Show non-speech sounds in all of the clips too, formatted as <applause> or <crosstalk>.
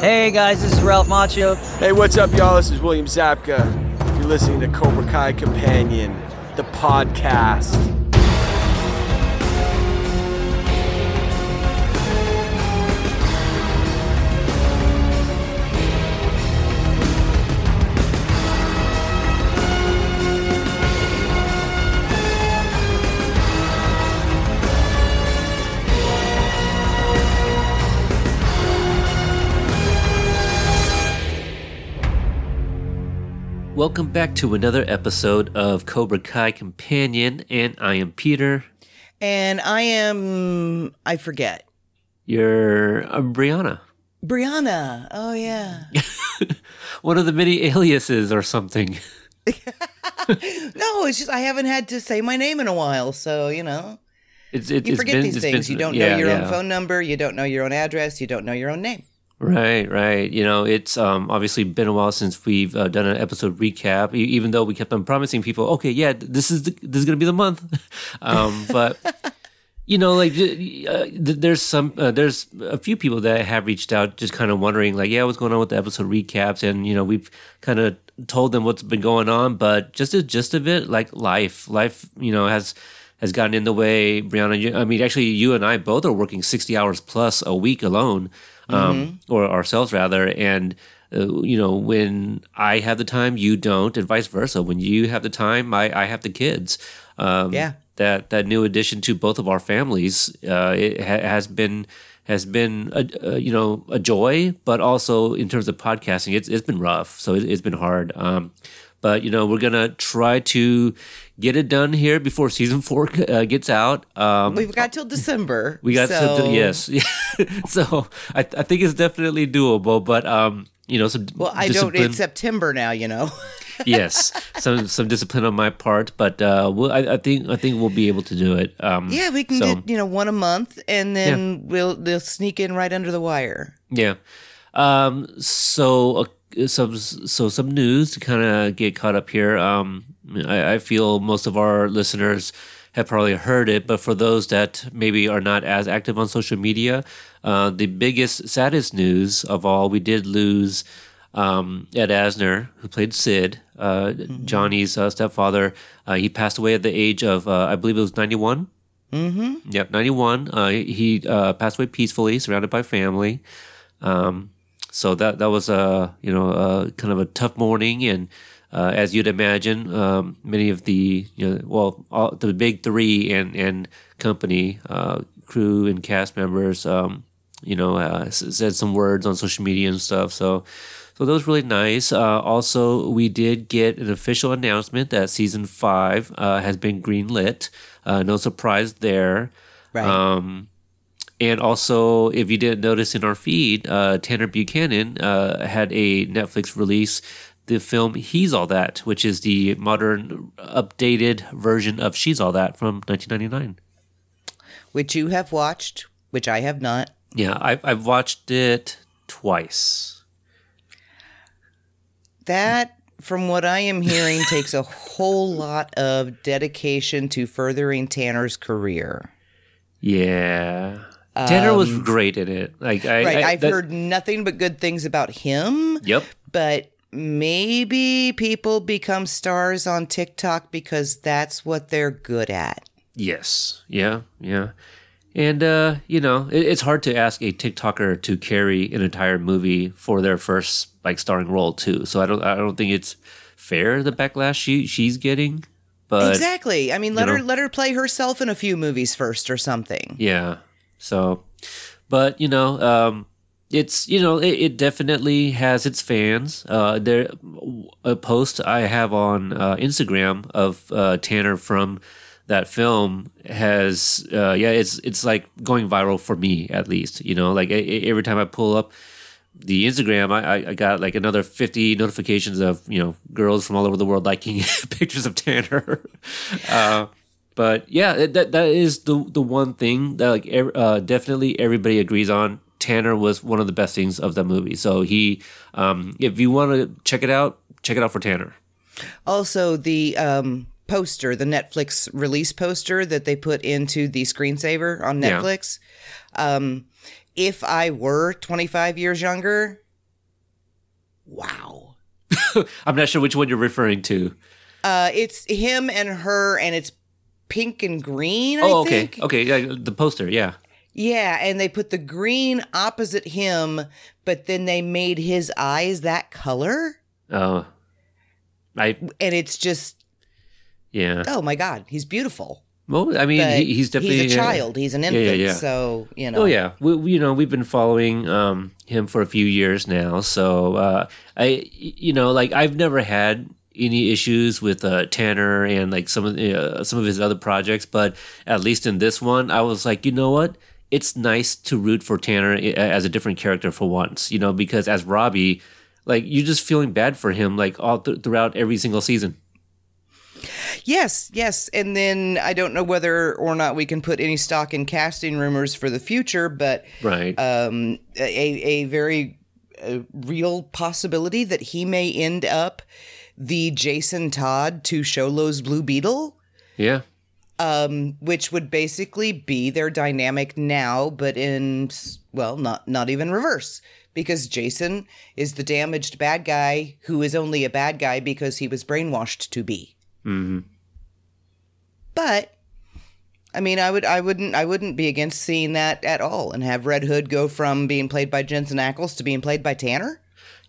Hey guys, this is Ralph Macchio. Hey, what's up, y'all? This is William Zabka. You're listening to Cobra Kai Companion, the podcast. Welcome back to another episode of Cobra Kai Companion, and I am Peter. And I am, I forget. You're uh, Brianna. Brianna. Oh, yeah. <laughs> One of the many aliases or something. <laughs> <laughs> no, it's just I haven't had to say my name in a while. So, you know, It's, it, you it's forget been- these it's things. been- you don't yeah, know your yeah. own phone number. You don't know your own address. You don't know your own name. Right, right. You know, it's um, obviously been a while since we've uh, done an episode recap. Even though we kept on promising people, okay, yeah, this is the, this is gonna be the month. <laughs> um, but you know, like uh, there's some uh, there's a few people that have reached out, just kind of wondering, like, yeah, what's going on with the episode recaps? And you know, we've kind of told them what's been going on, but just the gist of it, like life, life, you know, has has gotten in the way. Brianna, I mean, actually, you and I both are working sixty hours plus a week alone, um, or ourselves rather, and. Uh, you know, when I have the time, you don't, and vice versa. When you have the time, I, I have the kids. Um, Yeah. that that new addition to both of our families uh, it ha- has been has been a, a, you know a joy, but also in terms of podcasting, it's it's been rough. So it, it's been hard. Um, but you know we're gonna try to get it done here before <laughs> season four uh, gets out. Um, We've got till December. we got so, some, yes, <laughs> so I, I think it's definitely doable. But um, you know, some Well, I don't. It's September now, you know. <laughs> yes, some some discipline on my part, but uh, we'll, I, I think I think we'll be able to do it. Um, yeah, we can so- get you know one a month, and then we'll they'll sneak in right under the wire. Yeah. Um, so, some so some news to kind of get caught up here. Um, I, I feel most of our listeners have probably heard it, but for those that maybe are not as active on social media, uh, the biggest, saddest news of all, we did lose um, Ed Asner, who played Sid, uh, Johnny's uh, stepfather. Uh, he passed away at the age of, uh, I believe it was 91. Mm-hmm. Yep, 91. Uh, he uh, passed away peacefully, surrounded by family. Um, so that that was a you know uh, kind of a tough morning, and uh, as you'd imagine, um, many of the you know well all, the big three and and company uh, crew and cast members, um, you know, uh, said some words on social media and stuff. So. So that was really nice. Uh, also, we did get an official announcement that season five uh, has been greenlit. Uh, no surprise there. Right. Um, and also, if you didn't notice in our feed, uh, Tanner Buchanan uh, had a Netflix release, the film He's All That, which is the modern, updated version of She's All That from 1999. which you have watched, which I have not. Yeah, I've, I've watched it twice. That, from what I am hearing, <laughs> takes a whole lot of dedication to furthering Tanner's career. Yeah. Tanner was great in it. Like I, Right. I, I've that- heard nothing but good things about him. Yep. But maybe people become stars on TikTok because that's what they're good at. Yes. Yeah. Yeah. And uh, you know, it, it's hard to ask a TikToker to carry an entire movie for their first like starring role too. So I don't I don't think it's fair the backlash she she's getting. But exactly. I mean, let her know. let her play herself in a few movies first or something. yeah. So but you know, um it's you know it, it definitely has its fans. Uh, there a post I have on uh, Instagram of uh, Tanner from that film has uh, yeah it's it's like going viral for me at least. You know, like e- e- every time I pull up the Instagram, I, I- I got like another fifty notifications of you know girls from all over the world liking <laughs> pictures of Tanner. <laughs> uh, but yeah, that that is the the one thing that like uh, definitely everybody agrees on. Tanner was one of the best things of that movie. So he, um, if you want to check it out, check it out for Tanner. Also, the um, poster, the Netflix release poster that they put into the screensaver on Yeah. Netflix. Um, if I were 25 years younger, wow. <laughs> I'm not sure which one you're referring to. Uh, it's him and her, and it's pink and green. I Oh, okay, think. okay, yeah, the poster, yeah. Yeah, and they put the green opposite him, but then they made his eyes that color, Oh, I and it's just yeah. oh my god, he's beautiful. Well, I mean, he, he's definitely he's a uh, child. He's an yeah, infant. yeah. So you know. Oh yeah, we, we- you know we've been following um, him for a few years now. So uh, I, you know, like I've never had any issues with uh, Tanner and like some of uh, some of his other projects, but at least in this one, I was like, you know what? It's nice to root for Tanner as a different character for once, you know, because as Robbie, like you're just feeling bad for him like all th- throughout every single season. Yes, yes. And then I don't know whether or not we can put any stock in casting rumors for the future, but Right. um, a, a very uh, real possibility that he may end up the Jason Todd to Xolo's Blue Beetle, yeah. um, which would basically be their dynamic now, but in well, not not even reverse. Because Jason is the damaged bad guy who is only a bad guy because he was brainwashed to be. Mm-hmm. But I mean, I would, I wouldn't, I wouldn't be against seeing that at all, and have Red Hood go from being played by Jensen Ackles to being played by Tanner.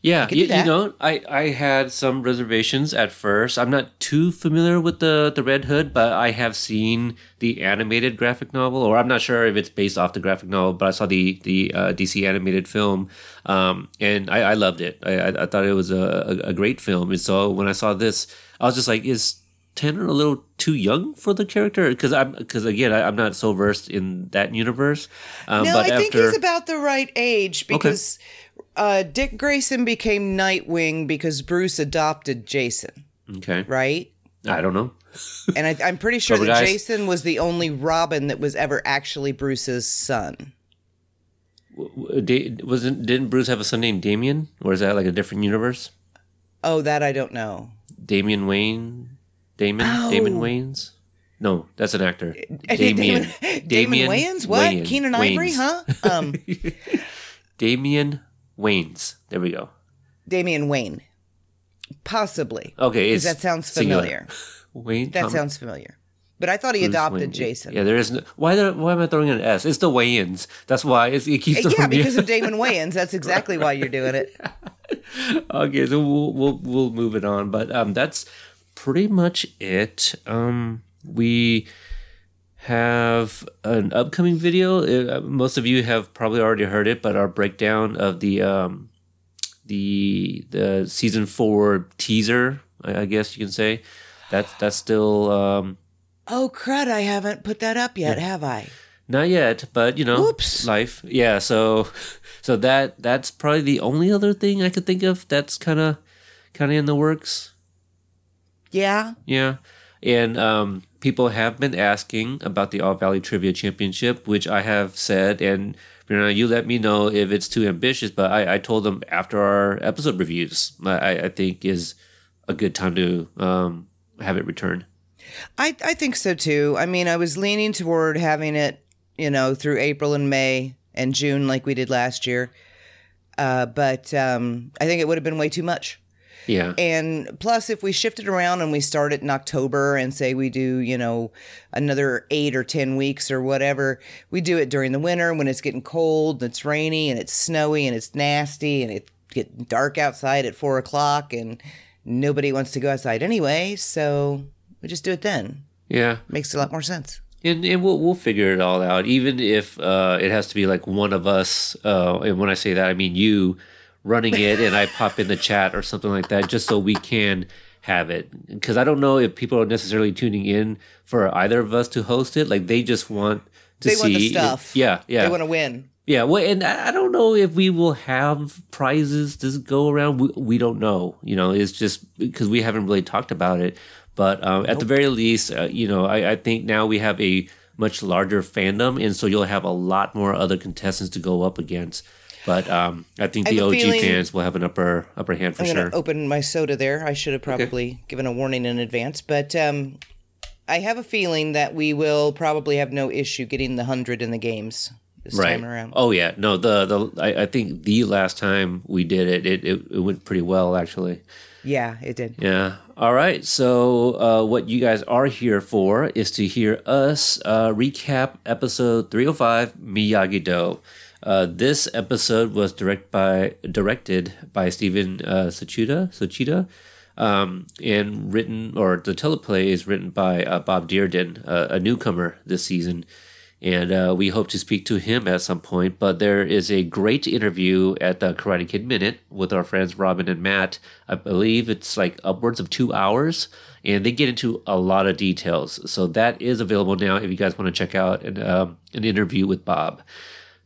Yeah, you, you know, I, I had some reservations at first. I'm not too familiar with the, the Red Hood, but I have seen the animated graphic novel, or I'm not sure if it's based off the graphic novel, but I saw the the uh, DC animated film, um, and I, I loved it. I, I, thought it was a, a, great film, and so when I saw this, I was just like, is Tanner a little too young for the character? Because I'm because again, I, I'm not so versed in that universe. Um, no, I think he's about the right age because uh, Dick Grayson became Nightwing because Bruce adopted Jason, okay, right? I don't know. And I, I'm pretty sure that guys? Jason was the only Robin that was ever actually Bruce's son. Wasn't didn't Bruce have a son named Damien, or is that like a different universe? Oh, that I don't know. Damian Wayne, Damon, Oh. Damon Waynes. No, that's an actor. <laughs> Damon, Damon Wayans? What? Wayans. Keenen Ivory? Huh? Um, <laughs> Damian Waynes. There we go. Damian Wayne. Possibly. Okay, Because it's that sounds singular. familiar. <laughs> Wayne. That um, sounds familiar. But I thought he Bruce adopted Wayne. Jason. Yeah, there is. No, why? There, why am I throwing an S? It's the Wayans. That's why it's, it keeps Uh, Yeah, because of <laughs> Damon Wayans. That's exactly why you're doing it. <laughs> okay, so we'll we'll we'll move it on, but um, that's pretty much it. Um, we have an upcoming video. Uh, most of you have probably already heard it, but our breakdown of the um, the the season four teaser, I, guess you can say, that's that's still um, Oh, crud. I haven't put that up yet, have I? not yet, but you know, Oops. life. Yeah, so so that that's probably the only other thing I could think of that's kind of kind of in the works. Yeah. Yeah. And um, people have been asking about the All Valley Trivia Championship, which I have said, and you know, you let me know if it's too ambitious. But I, I told them after our episode reviews, I, I think is a good time to um, have it return. I, I think so too. I mean, I was leaning toward having it, you know, through April and May and June like we did last year. Uh, but um, I think it would have been way too much. Yeah. And plus, if we shift it around and we start it in October and say we do, you know, another eight or 10 weeks or whatever, we do it during the winter when it's getting cold and it's rainy and it's snowy and it's nasty and it getting dark outside at four o'clock and nobody wants to go outside anyway. So we just do it then. Yeah. Makes a lot more sense. And, and we'll we'll figure it all out. Even if uh, it has to be like one of us, uh, and when I say that, I mean you running it, and I pop in the chat or something like that, just so we can have it. Because I don't know if people are necessarily tuning in for either of us to host it. Like they just want to They see. want the stuff. Yeah, yeah. They want to win. Yeah, well, and I don't know if we will have prizes to go around. We, we don't know. You know, it's just because we haven't really talked about it. But um, at the very least, uh, you know, I, I think now we have a much larger fandom, and so you'll have a lot more other contestants to go up against. But um, I think I the OG fans will have an upper upper hand for I'm sure. open my soda there. I should have probably given a warning in advance, but um, I have a feeling that we will probably have no issue getting the hundred in the games this right. time around. Oh yeah, no. The the I, I think the last time we did it, it, it, it went pretty well actually. Yeah, it did. Yeah. All right. So, uh, what you guys are here for is to hear us uh, recap episode 305 Miyagi Do. Uh, this episode was by directed by Stephen uh, um, and written, or the teleplay is written by uh, Bob Dearden, uh, a newcomer this season. And uh, we hope to speak to him at some point. But there is a great interview at the Karate Kid Minute with our friends Robin and Matt. I believe it's like upwards of two hours, and they get into a lot of details. So that is available now if you guys want to check out an, um, an interview with Bob.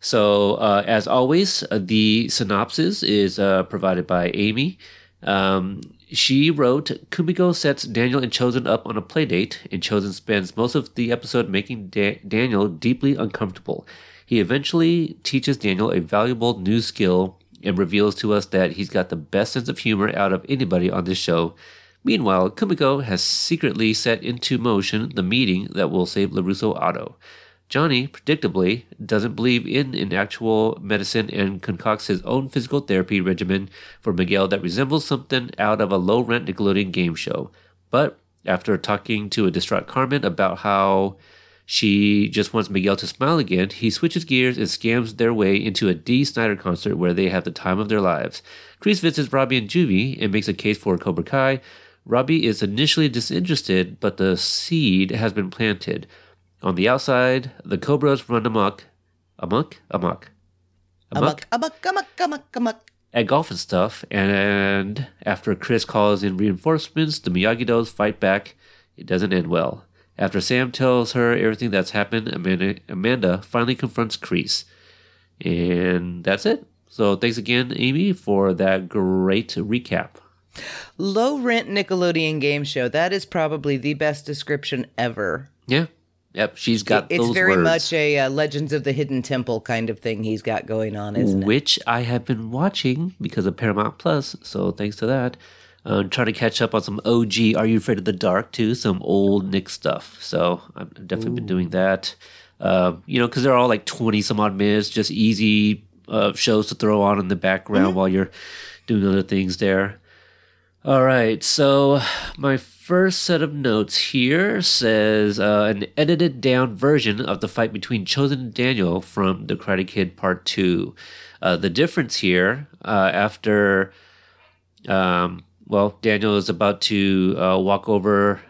So, uh, as always, uh, the synopsis is uh, provided by Amy. Um, she wrote Kumiko sets Daniel and Chozen up on a playdate, and Chozen spends most of the episode making da- Daniel deeply uncomfortable. He eventually teaches Daniel a valuable new skill and reveals to us that he's got the best sense of humor out of anybody on this show. Meanwhile, Kumiko has secretly set into motion the meeting that will save LaRusso Auto. Johnny, predictably, doesn't believe in an actual medicine and concocts his own physical therapy regimen for Miguel that resembles something out of a low rent Nickelodeon game show. But after talking to a distraught Carmen about how she just wants Miguel to smile again, he switches gears and scams their way into a Dee Snider concert where they have the time of their lives. Kreese visits Robbie and Juvie and makes a case for Cobra Kai. Robbie is initially disinterested, but the seed has been planted. On the outside, the Cobras run amok, amok, amok, Amok, amok, amok, amok, amok. at golf and stuff. And after Chris calls in reinforcements, the Miyagi-Dos fight back. It doesn't end well. After Sam tells her everything that's happened, Amanda, Amanda finally confronts Kreese. And that's it. So thanks again, Amy, for that great recap. Low rent Nickelodeon game show. That is probably the best description ever. Yeah. Yep. She's got it's very words. much a uh, Legends of the Hidden Temple kind of thing he's got going on, isn't it? which I have been watching because of Paramount Plus. So thanks to that, I'm trying to catch up on some OG Are You Afraid of the Dark too, some old Nick stuff. So I've definitely been doing that. Uh, you know, because they're all like twenty some odd minutes, just easy uh, shows to throw on in the background while you're doing other things there. All right, so my first set of notes here says uh, an edited down version of the fight between Chozen and Daniel from The Karate Kid Part 2. Uh, the difference here, uh, after, um, well, Daniel is about to uh, walk over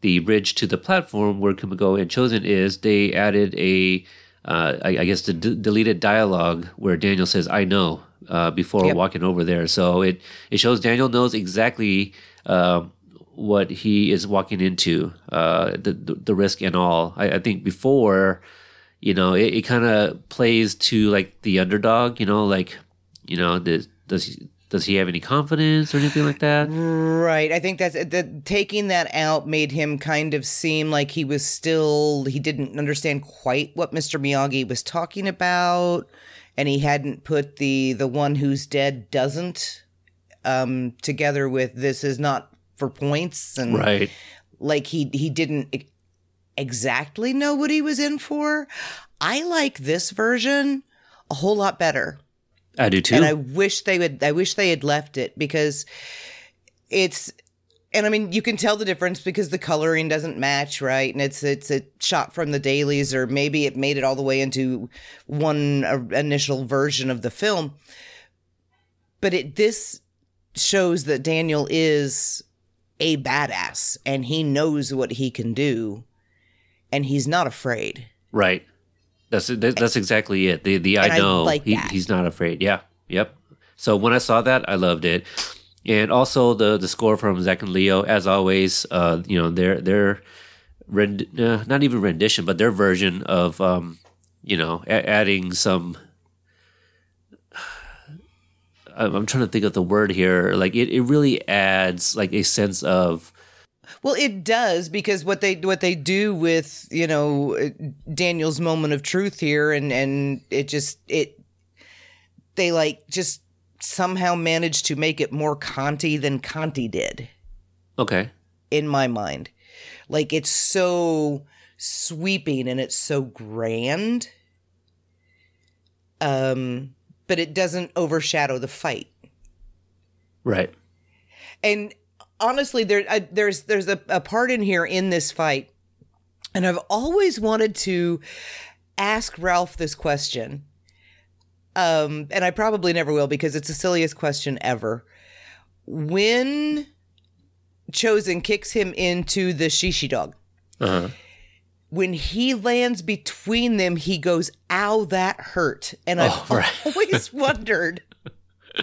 the bridge to the platform where Kumiko and Chozen is, they added a, uh, I, I guess, the d- deleted dialogue where Daniel says, I know, uh, before Yep. walking over there. So it, it shows Daniel knows exactly um, what he is walking into, uh, the, the, the risk and all. I, I think before, you know, it, it kind of plays to like the underdog, you know, like, you know, does, does he, does he have any confidence or anything like that? Right. I think that's that taking that out made him kind of seem like he was still he didn't understand quite what Mr. Miyagi was talking about and he hadn't put the the one who's dead doesn't um together with this is not for points and Right. like he he didn't exactly know what he was in for. I like this version a whole lot better. I do too. And I wish they would I wish they had left it because it's and I mean you can tell the difference because the coloring doesn't match, right? And it's it's a shot from the dailies or maybe it made it all the way into one uh, initial version of the film. But it this shows that Daniel is a badass and he knows what he can do and he's not afraid. Right. That's that, that's exactly it. The the And I I know like he, he's not afraid. Yeah. Yep. So when I saw that, I loved it, and also the the score from Zach and Leo, as always. Uh, you know their their rend uh, not even rendition, but their version of um, you know a- adding some. <sighs> I'm trying to think of the word here. Like it, it really adds like a sense of Well, it does because what they what they do with you know uh, Daniel's moment of truth here, and and it just it they like just somehow managed to make it more Conti than Conti did okay. in my mind. Like it's so sweeping and it's so grand um, but it doesn't overshadow the fight. Right. And honestly, there I, there's there's a, a part in here in this fight, and I've always wanted to ask Ralph this question. Um, and I probably never will because it's the silliest question ever. When Chozen kicks him into the shishi dog, Uh-huh. when he lands between them, he goes, "Ow, that hurt!" And I've Oh, right. always <laughs> wondered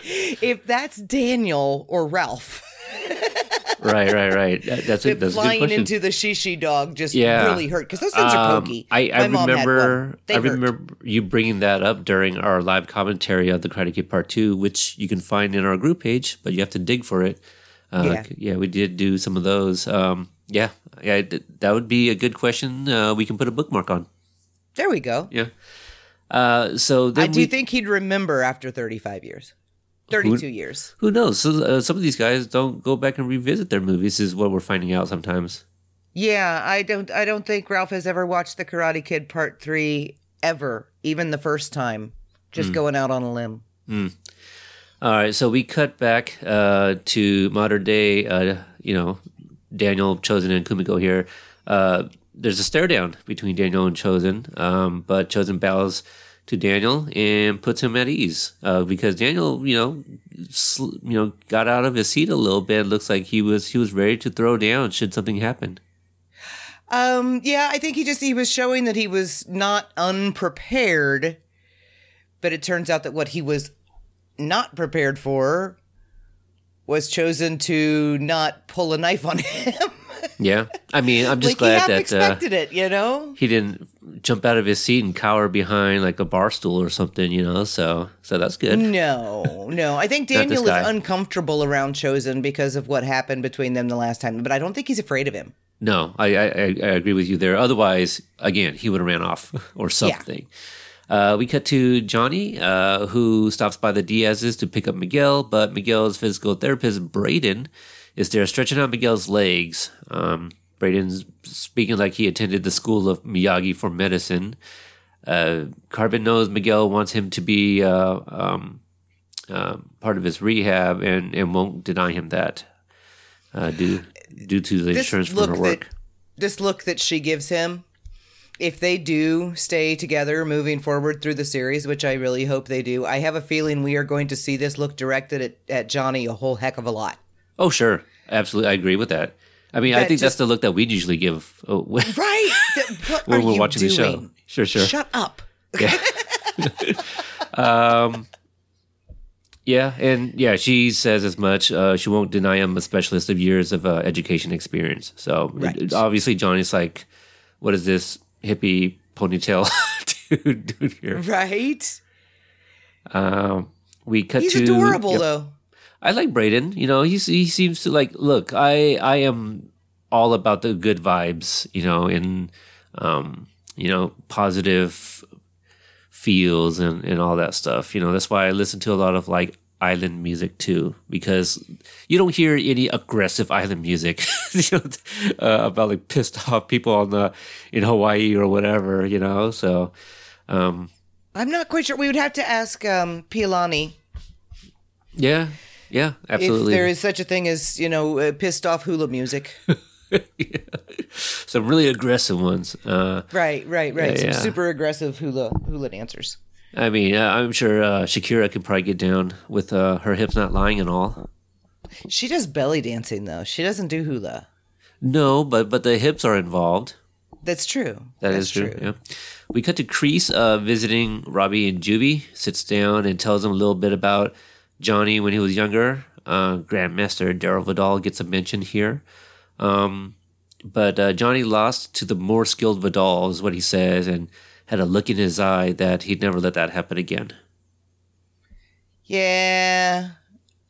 if that's Daniel or Ralph. Right, right, right. That- That's a, that that's flying into the shishi dog just Yeah. really hurt because those things are Um, pokey. I, I My mom had remember I hurt. remember you bringing that up during our live commentary of the Karate Kid Part Two, which you can find in our group page, but you have to dig for it. Uh, Yeah. yeah, we did do some of those. Um, yeah, yeah, that would be a good question. Uh, we can put a bookmark on. There we go. Yeah. Uh, so then I do we, think he'd remember after 35 years, 32 years. who knows? So, uh, some of these guys don't go back and revisit their movies. Is what we're finding out sometimes. Yeah, I don't. I don't think Ralph has ever watched the Karate Kid Part Three ever, even the first time. Just Hmm. going out on a limb. All right, so we cut back uh, to modern day. Uh, you know, Daniel Chozen and Kumiko here. Uh, there's a stare down between Daniel and Chozen, um, but Chozen bows to Daniel and puts him at ease uh, because Daniel, you know, sl- you know, got out of his seat a little bit. Looks like he was he was ready to throw down should something happen. Um, yeah, I think he just he was showing that he was not unprepared, but it turns out that what he was not prepared for was Chozen to not pull a knife on him. Yeah, I mean, I'm just <laughs> like glad that uh, expected it, you know. he didn't jump out of his seat and cower behind like a bar stool or something, you know. So so that's good. No, no. I think <laughs> Daniel is uncomfortable around Chozen because of what happened between them the last time, but I don't think he's afraid of him. No, I, I, I agree with you there. Otherwise, again, he would have ran off <laughs> or something. Uh, we cut to Johnny, uh, who stops by the Diaz's to pick up Miguel, but Miguel's physical therapist, Braden, is there stretching out Miguel's legs. Um, Braden's speaking like he attended the school of Miyagi for medicine. Uh, Carmen knows Miguel wants him to be uh, um, uh, part of his rehab and, and won't deny him that uh, due, due to the insurance from her work. that this look that she gives him, if they do stay together moving forward through the series, which I really hope they do, I have a feeling we are going to see this look directed at, at Johnny a whole heck of a lot. Oh, sure. Absolutely. I agree with that. I mean, I think that's the look that we'd usually give oh, when <laughs> Right? <laughs> When we're watching doing? the show. Sure, sure. Shut up. <laughs> Yeah, and yeah, she says as much. Uh, she won't deny him a specialist of years of uh, education experience. So Right. it- obviously, Johnny's like, what is this hippie ponytail dude doing here? Right? Um, we cut He's to adorable, Yep. though. I like Braden. You know, he's he seems to like. Look, I I am all about the good vibes. You know, and um, you know, positive feels and and all that stuff. You know, that's why I listen to a lot of like island music too, because you don't hear any aggressive island music <laughs> you know, uh, about like pissed <laughs> off people on the in Hawaii or whatever. You know, so. Um, I'm not quite sure. We would have to ask um, Pilani yeah, yeah, absolutely. if there is such a thing as, you know, uh, pissed off hula music. <laughs> Some really aggressive ones. Uh, right, right, right. Yeah, Some yeah. super aggressive hula hula dancers. I mean, I'm sure uh, Shakira could probably get down with uh, her hips not lying and all. She does belly dancing though. She doesn't do hula. No, but but the hips are involved. That's true. That That's is true. Yeah. We cut to Kreese uh, visiting Robbie and Juvie. Sits down and tells them a little bit about Johnny when he was younger. Uh, Grandmaster Darryl Vidal gets a mention here. Um, but uh, Johnny lost to the more skilled Vidal, is what he says, and had a look in his eye that he'd never let that happen again. Yeah,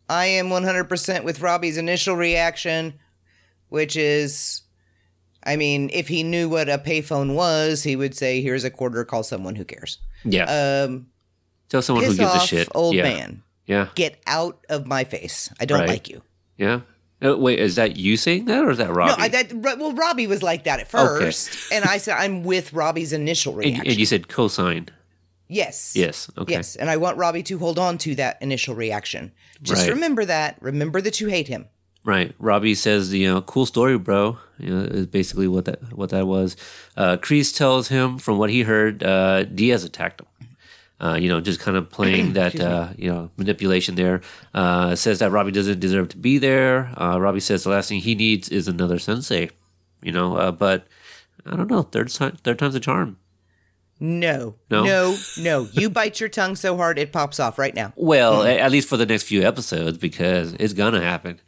I am 100% with Robbie's initial reaction, which is, I mean, if he knew what a payphone was, he would say, "Here's a quarter. Call someone who cares." Yeah. Um, Tell someone who gives off, a shit. old yeah. man. Yeah. Get out of my face. I don't Right. like you. Yeah. Uh, wait, is that you saying that or is that Robbie? No, I, that, well, Robbie was like that at Okay. first, and I said I'm with Robbie's initial and, reaction. and you said cosign. Yes. Yes. Okay. Yes. And I want Robbie to hold on to that initial reaction. Just Right. remember that. Remember that you hate him. Right. Robbie says, you know, cool story, bro. You know, is basically what that what that was. Uh Kreese tells him from what he heard, uh Diaz attacked him. Uh, you know, just kind of <clears throat> playing that uh, you know, manipulation there. Uh says that Robbie doesn't deserve to be there. Uh Robbie says the last thing he needs is another sensei. You know, uh, but I don't know, third time third time's a charm. No. No? No. No. You bite your tongue so hard it pops off right now. Well, a- at least for the next few episodes, because it's gonna happen.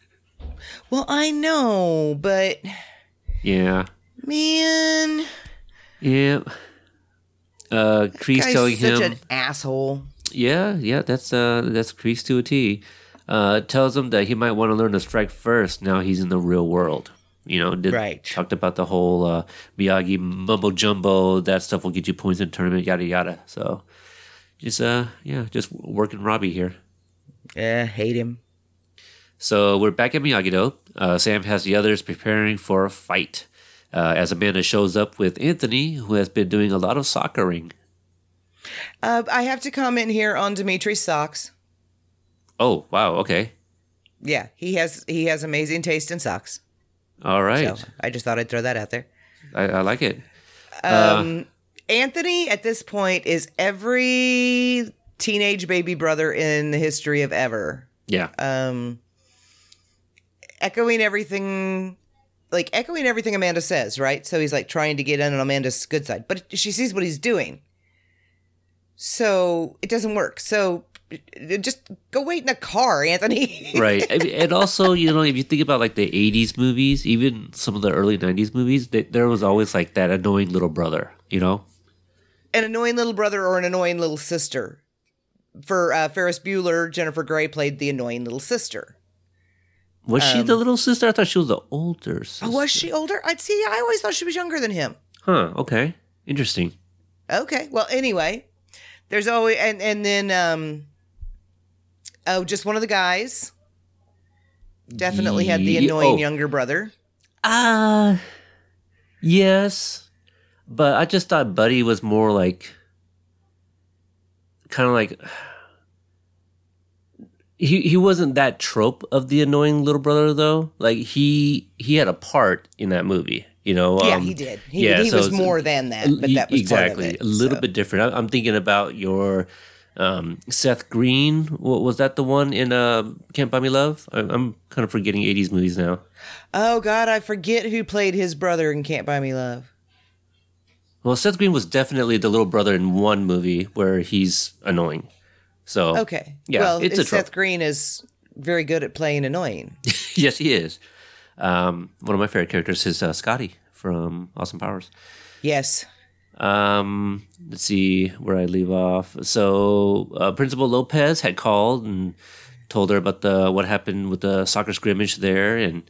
Well, I know, but Yeah. man, Yeah. Uh Kreese telling such him an asshole. Yeah, yeah, that's uh that's Kreese to a T. Uh tells him that he might want to learn to strike first now he's in the real world. You know, did, Right. talked about the whole uh Miyagi mumbo jumbo, that stuff will get you points in tournament, yada yada. So just uh yeah, just working Robbie here. Eh, hate him. So we're back at Miyagi Do. Uh, Sam has the others preparing for a fight. Uh, as Amanda shows up with Anthony, who has been doing a lot of soccering. Uh, I have to comment here on Demetri's socks. Oh, wow, okay. Yeah, he has he has amazing taste in socks. All right. So I just thought I'd throw that out there. I, I like it. Anthony at this point is every teenage baby brother in the history of ever. Yeah. Um echoing everything like echoing everything Amanda says, right? So he's like trying to get in on Amanda's good side, but she sees what he's doing. So it doesn't work. So uh, just go wait in a car, Anthony. <laughs> right I mean, and also you know if you think about like the 80s movies even some of the early 90s movies they, there was always like that annoying little brother you know an annoying little brother or an annoying little sister. For uh, Ferris Bueller, Jennifer Grey played the annoying little sister. Was she the little sister i thought she was the older sister. Oh, was she older? I'd see. I always thought she was younger than him. huh okay interesting Okay. Well, anyway, there's always and and then um oh, just one of the guys definitely had the annoying oh. younger brother. uh yes but i just thought buddy was more like kind of like he he wasn't that trope of the annoying little brother though like he he had a part in that movie you know yeah, um, he did. He, yeah, he so was more than that, but that was exactly it, a little so. bit different. I- I'm thinking about your um, Seth Green. Wa- Was that the one in uh, Can't Buy Me Love? I- I'm kind of forgetting '80s movies now. Oh God, I forget who played his brother in Can't Buy Me Love. Well, Seth Green was definitely the little brother in one movie where he's annoying. So Okay. yeah, well, it's Seth trope. Green is very good at playing annoying. <laughs> yes, he is. Um, one of my favorite characters is uh, Scotty from Austin Powers. yes. Um, let's see where I leave off. So, uh, Principal Lopez had called and told her about the what happened with the soccer scrimmage there, and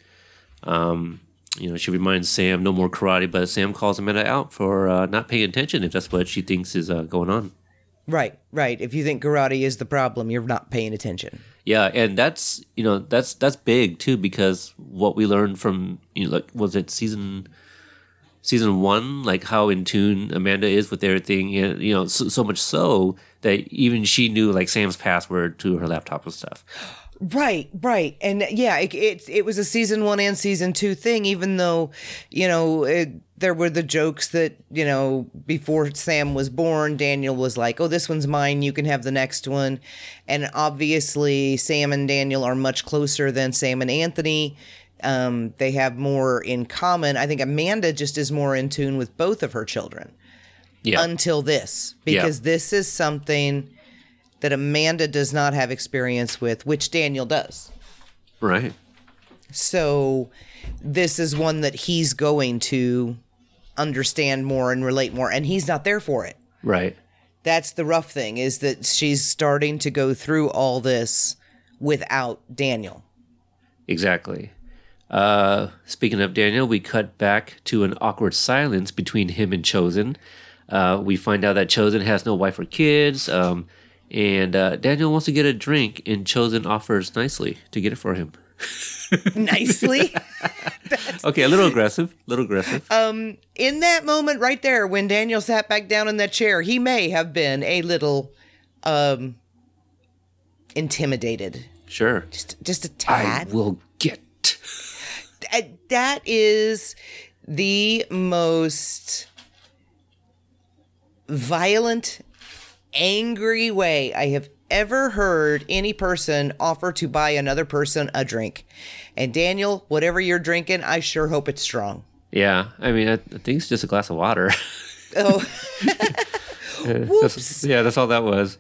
um, you know, she reminds Sam no more karate, but Sam calls Amanda out for uh, not paying attention if that's what she thinks is uh, going on. Right, right. If you think karate is the problem, you're not paying attention. Yeah, and that's you know that's that's big too because what we learned from you know like was it season season one like how in tune Amanda is with everything you know so, so much so that even she knew like Sam's password to her laptop and stuff. <gasps> <gasps> <gasps> Right, right, and yeah, it it, it was a season one and season two thing. Even though, you know, it, there were the jokes that you know before Sam was born, Daniel was like, "Oh, this one's mine. You can have the next one," and obviously Sam and Daniel are much closer than Sam and Anthony. Um, they have more in common. I think Amanda just is more in tune with both of her children. Yeah, until this because this is something that Amanda does not have experience with, which Daniel does. right. So this is one that he's going to understand more and relate more and he's not there for it. Right. That's the rough thing is that she's starting to go through all this without Daniel. Exactly. Uh, speaking of Daniel, we cut back to an awkward silence between him and Chozen. Uh, we find out that Chozen has no wife or kids, um, and uh, Daniel wants to get a drink, and Chozen offers nicely to get it for him. <laughs> nicely. <laughs> Okay, a little aggressive, a little aggressive. Um, in that moment right there, when Daniel sat back down in that chair, he may have been a little um intimidated. sure. Just just a tad. I will get. That- that is the most violent, angry way I have ever heard any person offer to buy another person a drink. And Daniel, whatever you're drinking, I sure hope it's strong. Yeah, I mean, I, think it's just a glass of water. Oh, <laughs> <laughs> That's- yeah, that's all that was.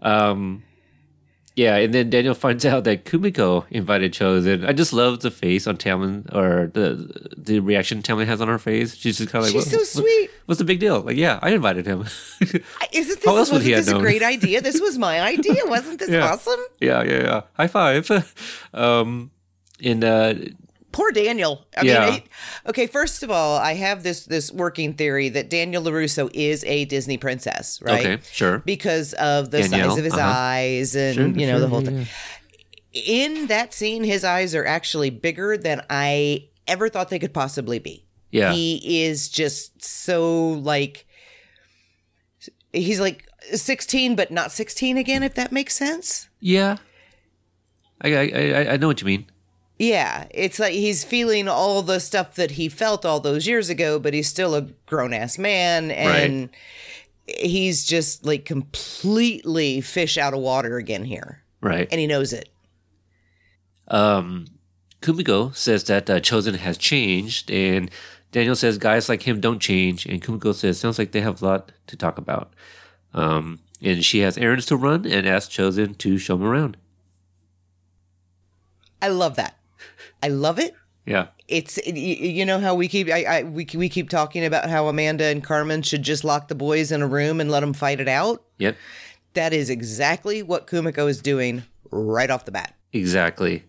Um, yeah, and then Daniel finds out that Kumiko invited Chozen. I just love the face on Tamlyn, or the the reaction Tamlyn has on her face. She's just kind of like, She's "What- so what- sweet." What's the big deal? Like, yeah, I invited him. isn't <laughs> this, How else would wasn't he have this a great idea? This was my <laughs> idea. Wasn't this Yeah. awesome? yeah, yeah, yeah. High five. <laughs> um, and uh, Poor Daniel. I Yeah. mean, I, okay. First of all, I have this this working theory that Daniel Larusso is a Disney princess, right? okay, sure. Because of the Danielle, size of his uh-huh. eyes and Sure, you know the sure, whole yeah, thing. In that scene, his eyes are actually bigger than I ever thought they could possibly be. Yeah. He is just so like he's like 16 but not 16 again if that makes sense. Yeah. I, I I I know what you mean. Yeah, it's like he's feeling all the stuff that he felt all those years ago, but he's still a grown ass man and he's just like completely fish out of water again here. Right. And he knows it. Um, Kumiko says that uh, Chozen has changed, and Daniel says guys like him don't change, and Kumiko says sounds like they have a lot to talk about. Um, and she has errands to run and asks Chozen to show him around. I love that. I love it. Yeah. It's you know how we keep I, I we we keep talking about how Amanda and Carmen should just lock the boys in a room and let them fight it out. Yep. That is exactly what Kumiko is doing right off the bat. Exactly.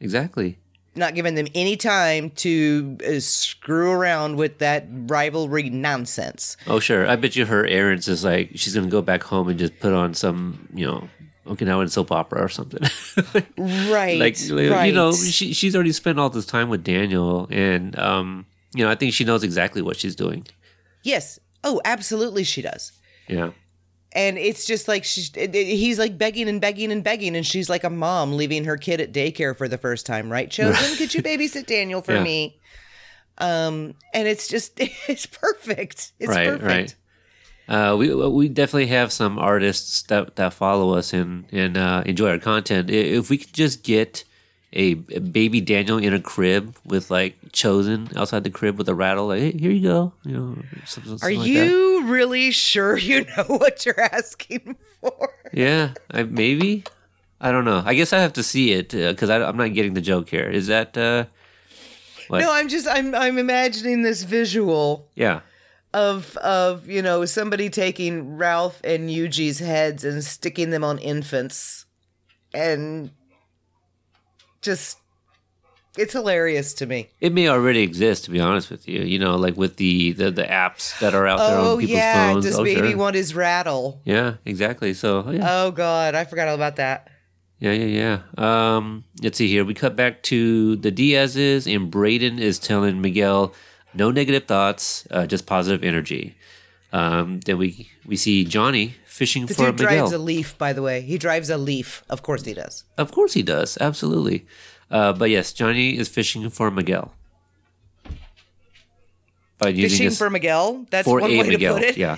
Exactly. not giving them any time to uh, screw around with that rivalry nonsense. Oh, sure. I bet you her errands is like she's gonna go back home and just put on some, you know, Okinawan soap opera or something. <laughs> Right. like right. you know she she's already spent all this time with Daniel and um you know I think she knows exactly what she's doing. yes. Oh, absolutely, she does. Yeah. And it's just like she's, it- it- he's like begging and begging and begging, and she's like a mom leaving her kid at daycare for the first time, right? Chozen, <laughs> could you babysit Daniel for Yeah. me? Um, and it's just, <laughs> it's perfect. It's right, perfect. right. Uh, we we definitely have some artists that, that follow us and and uh, enjoy our content. If we could just get a, a baby Daniel in a crib with like Chozen outside the crib with a rattle, like hey, here you go, you know, something, Are something like that. you really sure <laughs> you know what you're asking for? Yeah, I, maybe. I don't know. I guess I have to see it because I'm not getting the joke here. Is that? Uh, What? No, I'm just, I'm, I'm imagining this visual yeah. Of of you know somebody taking Ralph and Yuji's heads and sticking them on infants, and just it's hilarious to me. It may already exist, to be honest with you. You know, like with the the, the apps that are out there Oh on people's yeah, phones. does oh, baby sure. want his rattle? Yeah, exactly. So oh, yeah, Oh god, I forgot all about that. yeah, yeah, yeah. Um, let's see here. We cut back to the Diaz's, and Braden is telling Miguel no negative thoughts, uh, just positive energy. Um, then we we see Johnny fishing The for dude Miguel. drives a leaf, by the way. He drives a leaf. Of course he does. Of course he does. Absolutely. Uh, but yes, Johnny is fishing for Miguel. By using Fishing for Miguel. That's for one a way Miguel. to put it. Yeah.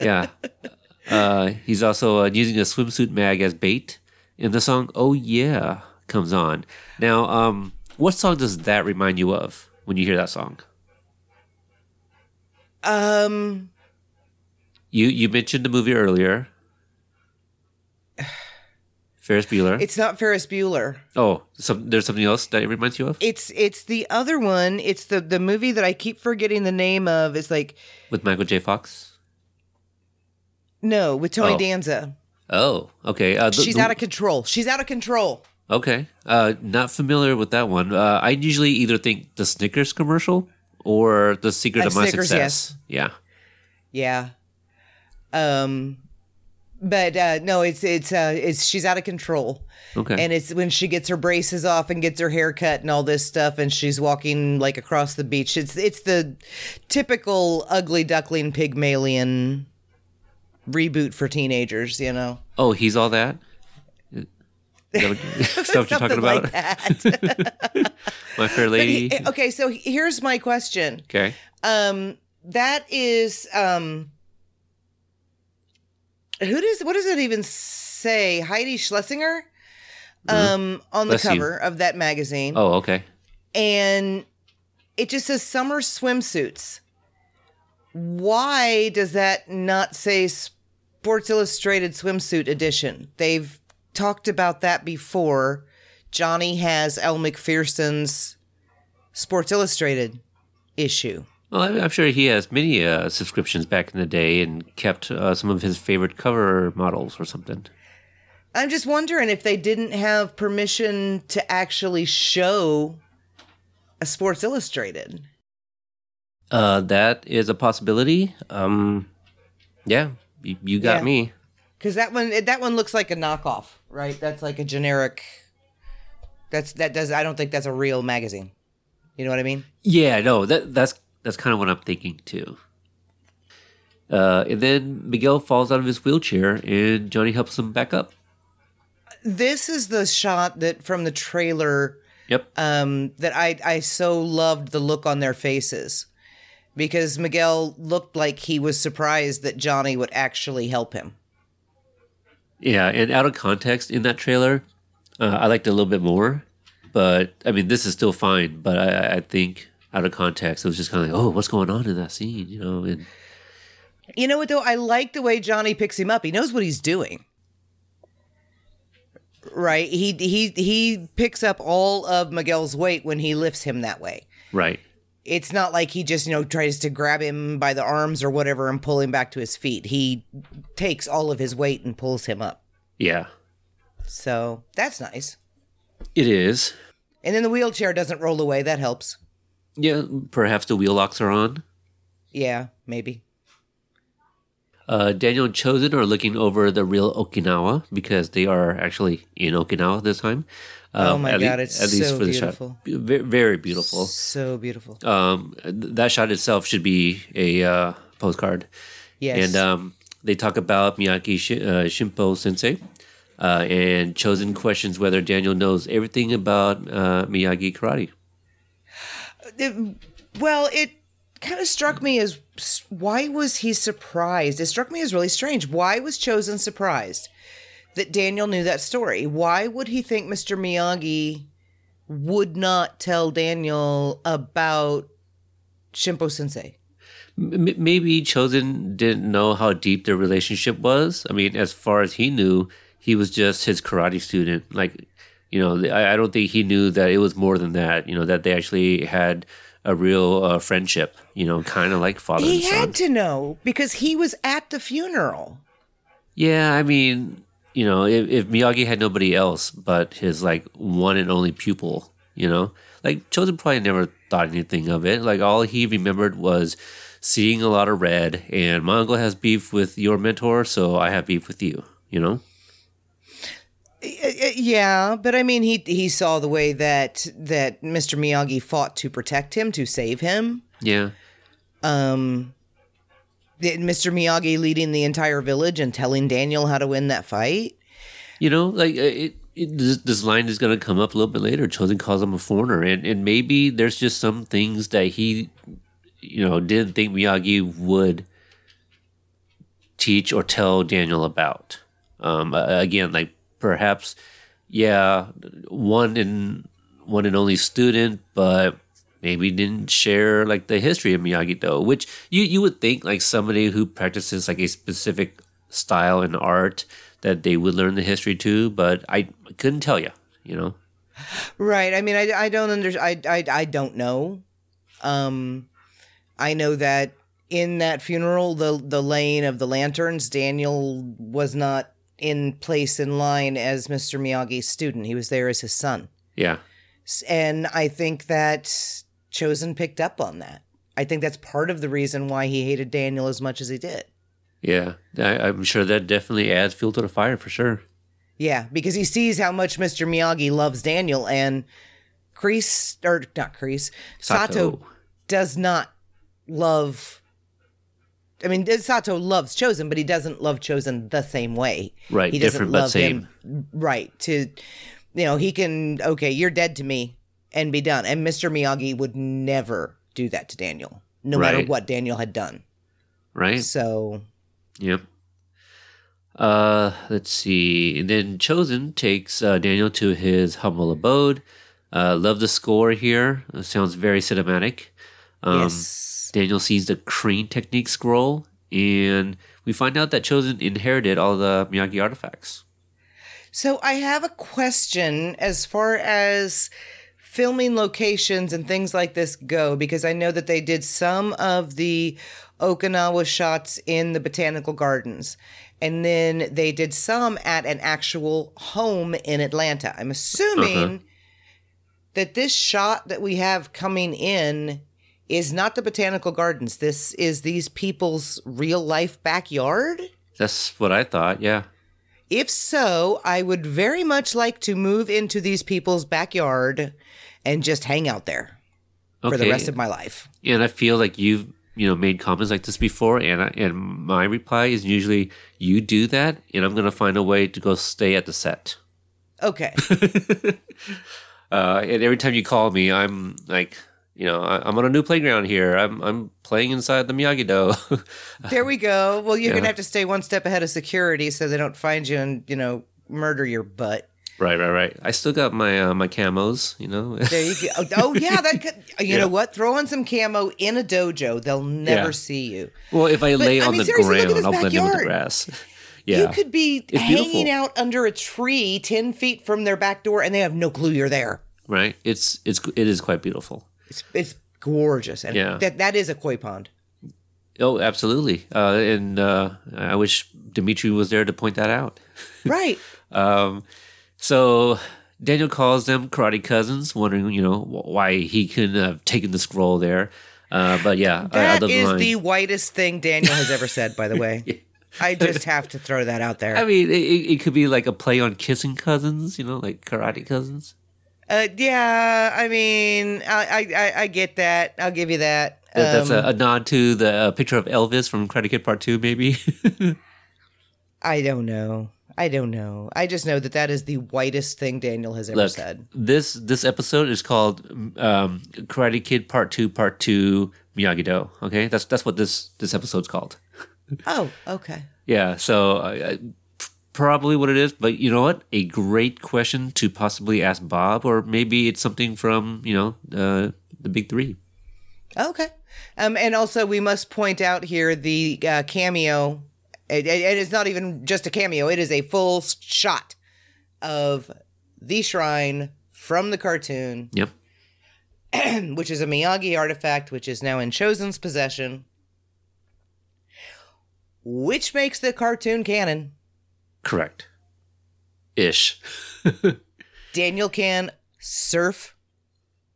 <laughs> yeah. Uh, he's also uh, using a swimsuit mag as bait. And the song "Oh Yeah" comes on. Now, um, what song does that remind you of when you hear that song? Um, You you mentioned the movie earlier. Ferris Bueller. it's not Ferris Bueller. oh, some, there's something else that it reminds you of It's it's the other one. It's the the movie that I keep forgetting the name of. It's like with Michael J. Fox. no, with Tony Oh. Danza. Oh, okay. Uh, the- She's out of control. She's out of control. Okay. Uh, not familiar with that one. Uh, I usually either think the Snickers commercial or the secret Uh, of my Snickers, success. Yeah. Yeah. Um but uh, no, it's it's uh, it's she's out of control. Okay. And it's when she gets her braces off and gets her hair cut and all this stuff, and she's walking like across the beach. It's it's the typical ugly duckling pygmalion reboot for teenagers, you know. oh, he's all that. Is that what, <laughs> <laughs> is that what you're talking about? like. <laughs> My Fair Lady. He- okay, so here's my question. okay. Um, that is um, who does what does it even say? Heidi Schlesinger, um, on the Mm-hmm. Bless you. cover of that magazine, Oh, okay. and it just says summer swimsuits. Why does that not say Sports Illustrated swimsuit edition? They've talked about that before. Johnny has Elle Macpherson's Sports Illustrated issue. Well, I'm sure he has many uh, subscriptions back in the day and kept uh, some of his favorite cover models or something. I'm just wondering if they didn't have permission to actually show a Sports Illustrated. Uh, that is a possibility. Um, yeah, you, you got Yeah. me. Because that one, that one looks like a knockoff, right? That's like a generic. That's that does. I don't think that's a real magazine. You know what I mean? Yeah, no, that that's that's kind of what I'm thinking too. Uh, and then Miguel falls out of his wheelchair, and Johnny helps him back up. This is the shot that from the trailer Yep. um, that I I so loved the look on their faces because Miguel looked like he was surprised that Johnny would actually help him. Yeah, and out of context in that trailer, uh, I liked it a little bit more. But I mean, this is still fine. But I, I think out of context, it was just kind of like, oh, what's going on in that scene? You know, and You know what though? I like the way Johnny picks him up. He knows what he's doing. Right? He he he picks up all of Miguel's weight when he lifts him that way. right. It's not like he just, you know, tries to grab him by the arms or whatever and pull him back to his feet. He takes all of his weight and pulls him up. Yeah, So, that's nice. it is. And then the wheelchair doesn't roll away. That helps. Yeah, perhaps the wheel locks are on. Yeah, maybe. Uh, Daniel and Chozen are looking over the real Okinawa because they are actually in Okinawa this time. Oh Um, my at lea- God, it's so beautiful. shot. Ve- Very beautiful. So beautiful. Um, th- that shot itself should be a uh, postcard. Yes. And um, they talk about Miyagi Shi- uh, Shimpo Sensei. Uh, and Chozen questions whether Daniel knows everything about uh, Miyagi karate. It- well, it kind of struck me as why was he surprised? It struck me as really strange. Why was Chozen surprised that Daniel knew that story? Why would he think Mr. Miyagi would not tell Daniel about Shimpo Sensei? M- maybe Chozen didn't know how deep their relationship was. I mean, as far as he knew, he was just his karate student. Like, you know, I, I don't think he knew that it was more than that. You know, that they actually had a real uh, friendship. You know, kind of like father He and son. had to know because he was at the funeral. Yeah, I mean, you know, if, if Miyagi had nobody else but his like one and only pupil, you know, like Chozen probably never thought anything of it. Like all he remembered was seeing a lot of red, and my uncle has beef with your mentor, so I have beef with you. You know? Uh, Yeah, but I mean, he he saw the way that that Mr. Miyagi fought to protect him, to save him. Yeah, Um, Mr. Miyagi leading the entire village and telling Daniel how to win that fight. you know, like uh, it. It, this, this line is going to come up a little bit later. Chozen calls him a foreigner, and, and maybe there's just some things that he, you know, didn't think Miyagi would teach or tell Daniel about. Um, again, like perhaps, yeah, one and one and only student, but maybe didn't share like the history of Miyagi Do, which you you would think like somebody who practices like a specific style in art that they would learn the history too, but I couldn't tell you, you know. Right. I mean, I, I don't under I, I I don't know. Um, I know that in that funeral, the the laying of the lanterns, Daniel was not in place in line as Mr. Miyagi's student. He was there as his son. Yeah. And I think that Chozen picked up on that. I think that's part of the reason why he hated Daniel as much as he did. Yeah, I, I'm sure that definitely adds fuel to the fire for sure. Yeah, because he sees how much Mr. Miyagi loves Daniel, and Kreese or not Kreese Sato. Sato. does not love. I mean, uh, Sato loves Chozen, but he doesn't love Chozen the same way. Right, He doesn't different but love same. him right to, you know, he can okay, you're dead to me, and be done. And Mr. Miyagi would never do that to Daniel, no matter what Daniel had done. Right? So Yep. Uh, let's see. And then Chozen takes uh, Daniel to his humble abode. Uh, love the score here. It sounds very cinematic. Um, yes, Daniel sees the crane technique scroll, and we find out that Chozen inherited all the Miyagi artifacts. So I have a question as far as filming locations and things like this go, because I know that they did some of the Okinawa shots in the botanical gardens. And then they did some at an actual home in Atlanta. I'm assuming that this shot that we have coming in is not the botanical gardens. This is these people's real life backyard. That's what I thought. Yeah. If so, I would very much like to move into these people's backyard and just hang out there for the rest of my life. and I feel like you've you know made comments like this before, and I, and my reply is usually you do that, and I'm gonna find a way to go stay at the set. Okay. <laughs> Uh, and every time you call me, I'm like, you know, I, I'm on a new playground here. I'm I'm playing inside the Miyagi Do. <laughs> there we go. Well, you're gonna have to stay one step ahead of security so they don't find you and, you know, murder your butt. right, right, right. I still got my uh, my camos, you know. <laughs> There you go. Oh, oh, yeah, that could, you Yeah. know what? Throw on some camo in a dojo. They'll never Yeah. see you. well, if I lay I on mean, the seriously, look at ground, I'll blend in with the grass. <laughs> yeah, You could be It's hanging beautiful. out under a tree 10 feet from their back door and they have no clue you're there. right. It's it's it is quite beautiful. It's, it's gorgeous. And Yeah. that, that is a koi pond. Oh, absolutely. Uh, and uh, I wish Demetri was there to point that out. <laughs> Right. Um, so Daniel calls them karate cousins, wondering, you know, why he couldn't have taken the scroll there. Uh, but yeah, I, I That love the the whitest thing Daniel has ever said, by the way. <laughs> I just <laughs> have to throw that out there. I mean, it, it it could be like a play on kissing cousins, you know, like karate cousins. Uh, yeah, I mean, I, I, I, get that. I'll give you that. That- That's Um, a, a nod to the uh, picture of Elvis from Karate Kid Part Two, maybe. <laughs> I don't know. I don't know. I just know that that is the whitest thing Daniel has ever Look, said. this this episode is called um, Karate Kid Part Two, Part Two Miyagi Do. Okay, that's that's what this this episode's called. <laughs> Oh, okay. Yeah, so uh, probably what it is, but you know what? A great question to possibly ask Bob, or maybe it's something from you know uh, the big three. Okay. Um, and also, we must point out here the uh, cameo. It, it- it is not even just a cameo, it is a full shot of the shrine from the cartoon, Yep. <clears throat> which is a Miyagi artifact, which is now in Chozen's possession, which makes the cartoon canon. Correct. Ish. <laughs> Daniel can surf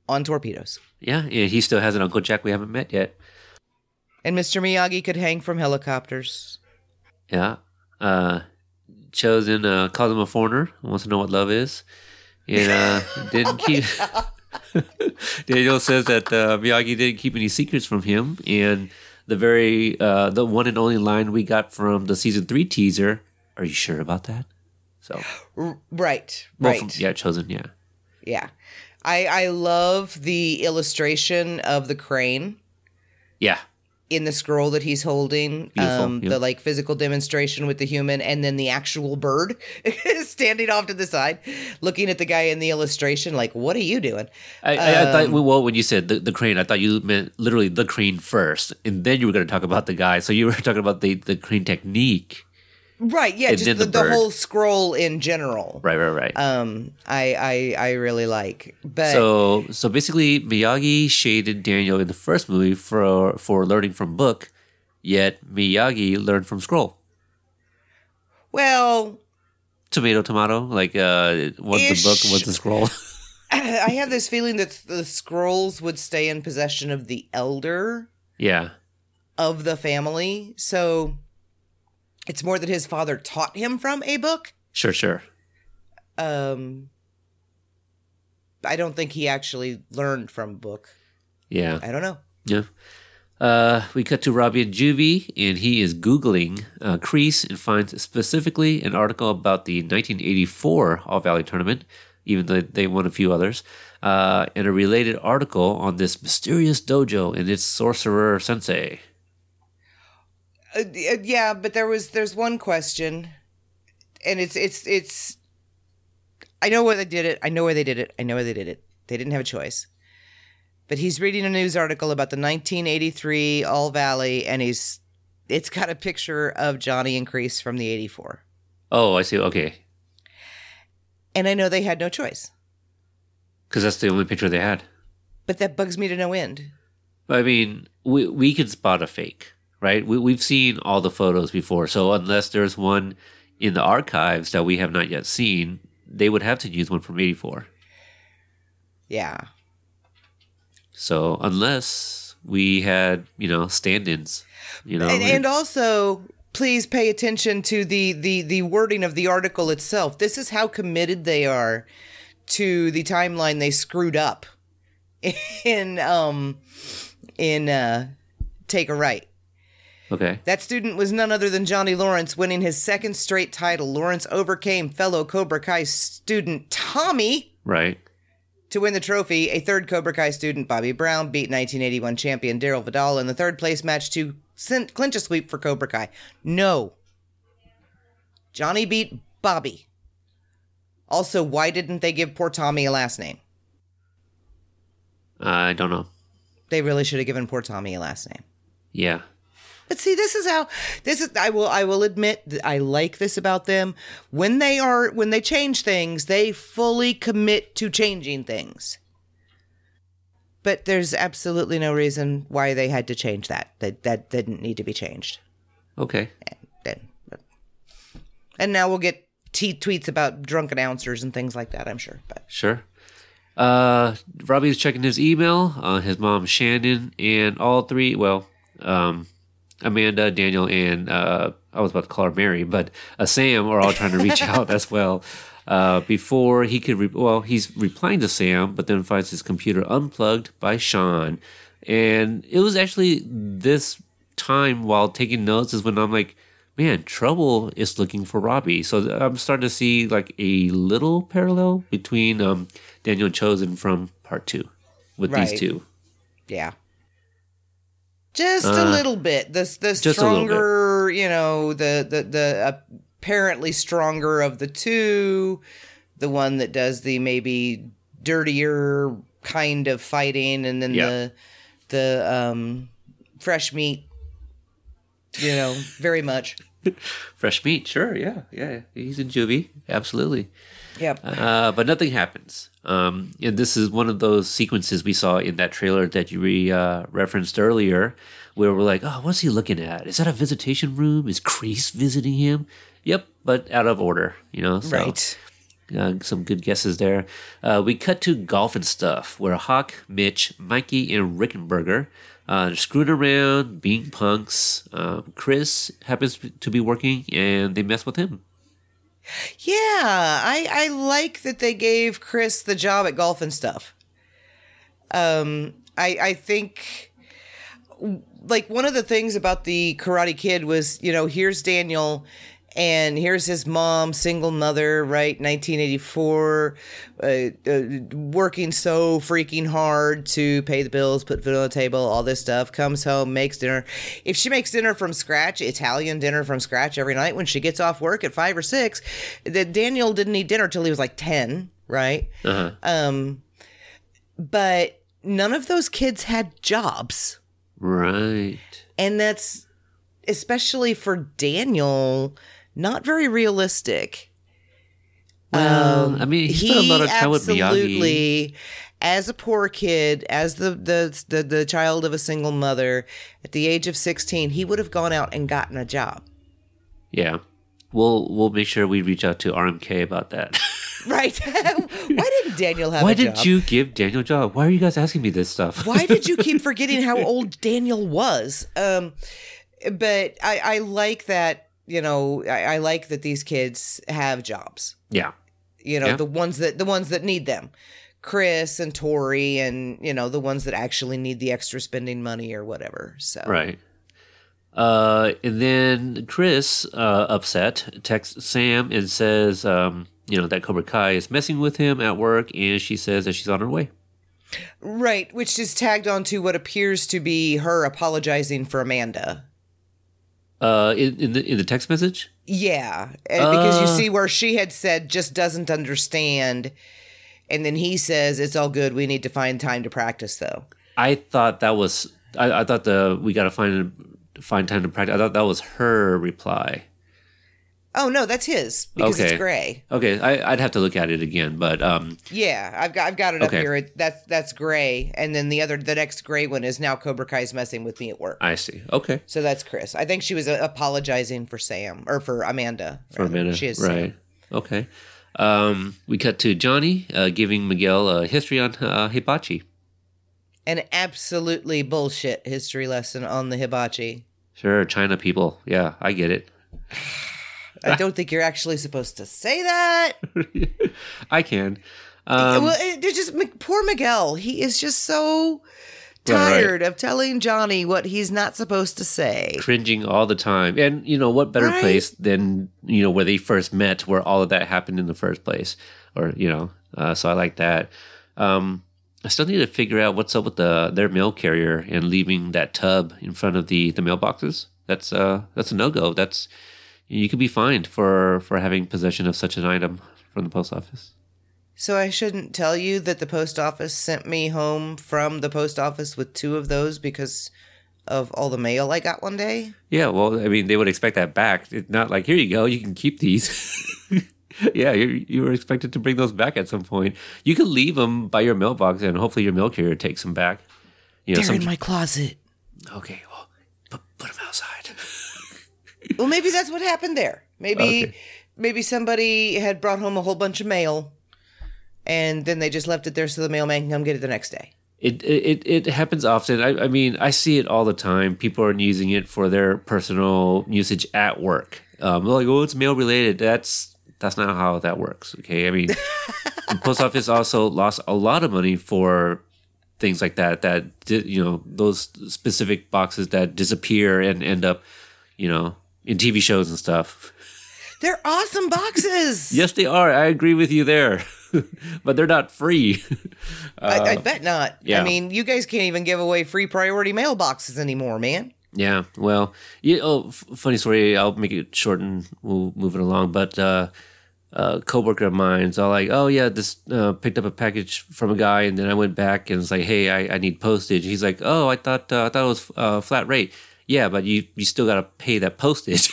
on torpedoes. Yeah, yeah, he still has an Uncle Jack we haven't met yet. And Mr. Miyagi could hang from helicopters. Yeah. Uh, Chozen uh, calls him a foreigner. Wants to know what love is, and uh, <laughs> didn't keep. <laughs> Daniel says that uh, Miyagi didn't keep any secrets from him, and the very uh, the one and only line we got from the season three teaser. Are you sure about that? So, R- right, well, right. from- yeah, Chozen. Yeah, Yeah. I I love the illustration of the crane yeah, in the scroll that he's holding. Um yeah. the like physical demonstration with the human and then the actual bird <laughs> standing off to the side looking at the guy in the illustration like what are you doing? I, I, I Um, thought well when you said the, the crane, I thought you meant literally the crane first, and then you were going to talk about the guy. So you were <laughs> talking about the the crane technique. Right, yeah, And just the, the the whole scroll in general. Right, right, right. Um I I I really like. But So so basically Miyagi shaded Daniel in the first movie for for learning from book, yet Miyagi learned from scroll. well, Tomato tomato, like uh one's the book, one's the scroll. <laughs> <laughs> I have this feeling that the scrolls would stay in possession of the elder yeah. of the family. So It's more that his father taught him from a book. Sure, sure. Um, I don't think he actually learned from a book. Yeah. I don't know. Yeah. Uh, we cut to Robbie and Juvie, and he is Googling uh, Kreese and finds specifically an article about the 1984 All Valley tournament, even though they won a few others, uh, and a related article on this mysterious dojo and its sorcerer sensei. Uh, uh, yeah, but there was there's one question, and it's it's it's. I know where they did it. I know where they did it. I know where they did it. They didn't have a choice. But he's reading a news article about the 1983 All Valley, and he's it's got a picture of Johnny and Kreese from the 84. Oh, I see. Okay. And I know they had no choice, Because that's the only picture they had. but that bugs me to no end. I mean, we we can spot a fake, right? We we've seen all the photos before, so unless there's one in the archives that we have not yet seen, they would have to use one from '84. Yeah. So unless we had, you know, stand-ins, you know, and, and also please pay attention to the, the the wording of the article itself this is how committed they are to the timeline they screwed up <laughs> in um in uh take a right okay, that student was none other than Johnny Lawrence, winning his second straight title. Lawrence overcame fellow Cobra Kai student Tommy right, to win the trophy. A third Cobra Kai student, Bobby Brown, beat 1981 champion Darryl Vidal in the third place match to clinch a sweep for Cobra Kai. No. Johnny beat Bobby. Also, why didn't they give poor Tommy a last name? I don't know. They really should have given poor Tommy a last name. Yeah, But see, this is how this is. I will. I will admit that I like this about them. When they are when they change things, they fully commit to changing things. But there's absolutely no reason why they had to change that. That that didn't need to be changed. okay, Then, and now we'll get t- tweets about drunk announcers and things like that. I'm sure. But sure. Uh, Robbie is checking his email. Uh, his mom Shannon and all three. Well, um, Amanda, Daniel, and uh, I was about to call her Mary, but uh, Sam are all trying to reach <laughs> out as well. Uh, before he could, re- well, he's replying to Sam, but then finds his computer unplugged by Sean. And it was actually this time while taking notes is when I'm like, man, Trouble is looking for Robbie. So I'm starting to see like a little parallel between um, Daniel Chozen from part two with Right. these two. yeah. Just Uh, a little bit. The the stronger, you know, the the the apparently stronger of the two, the one that does the maybe dirtier kind of fighting, and then Yeah. the the um fresh meat. You know, very much. <laughs> Fresh meat, sure, yeah, yeah. He's in juvie, absolutely. Yep. Uh, but nothing happens. Um, and this is one of those sequences we saw in that trailer that you re, uh, referenced earlier, where we're like, "Oh, what's he looking at? Is that a visitation room? Is Kreese visiting him?" Yep, but out of order, you know. So, right. Uh, some good guesses there. Uh, we cut to golf and stuff, where Hawk, Mitch, Mikey, and Rickenberger uh, screwing around, being punks. Um, Chris happens to be working, and they mess with him. Yeah, I I like that they gave Chris the job at golf and stuff. Um, I I think like one of the things about the Karate Kid was you know here's Daniel. And here's his mom, single mother, right? 1984, uh, uh, working so freaking hard to pay the bills, put food on the table, all this stuff. Comes home, makes dinner. If she makes dinner from scratch, Italian dinner from scratch every night when she gets off work at five or six, that Daniel didn't eat dinner till he was like 10, right? Uh-huh. Um, but none of those kids had jobs. Right. And that's especially for Daniel, not very realistic. Well, I mean, he, spent a lot of time with Miyagi. absolutely, as a poor kid, as the, the the the child of a single mother, at the age of sixteen, he would have gone out and gotten a job. Yeah. We'll we'll make sure we reach out to RMK about that. <laughs> Right? <laughs> Why didn't Daniel have Why did you give Daniel a job? Why are you guys asking me this stuff? Why did you keep <laughs> forgetting how old Daniel was? Um, but I, I like that you know, I, I like that these kids have jobs. Yeah. You know, Yeah. the ones that the ones that need them. Chris and Tori and, you know, the ones that actually need the extra spending money or whatever. So Right. Uh, and then Chris, uh, upset, texts Sam and says, um, you know, that Cobra Kai is messing with him at work, and she says that she's on her way. Right, which is tagged onto what appears to be her apologizing for Amanda. Uh, in, in the in the text message. Yeah, and because you Uh. see where she had said just doesn't understand, and then he says it's all good. We need to find time to practice, though. I thought that was. I, I thought the we got to find find time to practice. I thought that was her reply. Oh no, that's his because Okay. it's gray. Okay, I, I'd have to look at it again, but um, Yeah, I've got I've got it up here. It, that's that's gray, and then the other the next gray one is now Cobra Kai's messing with me at work. I see. Okay, So that's Chris. I think she was uh, apologizing for Sam or for Amanda. for rather. minute, She is Sam. right? Okay. Um, we cut to Johnny uh, giving Miguel a history on uh, Hibachi. An absolutely bullshit history lesson on the hibachi. Sure, China people. Yeah, I get it. <sighs> <sighs> <sighs> I don't think you're actually supposed to say that. <laughs> I can. Um, well, it's just poor Miguel. He is just so Right, right. tired of telling Johnny what he's not supposed to say. cringing all the time. And you know what better Right. place than you know where they first met, where all of that happened in the first place, or you know. Uh, so I like that. Um, I still need to figure out what's up with the their mail carrier and leaving that tub in front of the the mailboxes. That's uh that's a no go. That's you could be fined for for having possession of such an item from the post office. So I shouldn't tell you that the post office sent me home from the post office with two of those because of all the mail I got one day. Yeah, well, I mean, they would expect that back. It's not like here you go, you can keep these. <laughs> yeah, you you were expected to bring those back at some point. You could leave them by your mailbox, and hopefully your mail carrier takes them back. You know, They're some, in my closet. okay, well, put, put them outside. Well, maybe that's what happened there. Maybe Okay. maybe somebody had brought home a whole bunch of mail, and then they just left it there so the mailman can come get it the next day. It it it happens often. I, I mean, I see it all the time. People are using it for their personal usage at work. Um, they're like, oh, it's mail related. That's that's not how that works. Okay, I mean, <laughs> the post office also lost a lot of money for things like that. That you know, those specific boxes that disappear and end up, you know, in TV shows and stuff. They're awesome boxes. <laughs> Yes, they are. I agree with you there, <laughs> but they're not free. <laughs> I, I bet not. Uh, yeah. I mean, you guys can't even give away free priority mailboxes anymore, man. Yeah, well, yeah. Oh, f- funny story. I'll make it short and we'll move it along. But uh, a coworker of mine's all like, "Oh yeah, this uh, picked up a package from a guy, and then I went back and it's like, hey, I, I need postage." He's like, "Oh, I thought uh, I thought it was uh, flat rate." Yeah, but you you still gotta pay that postage. <laughs>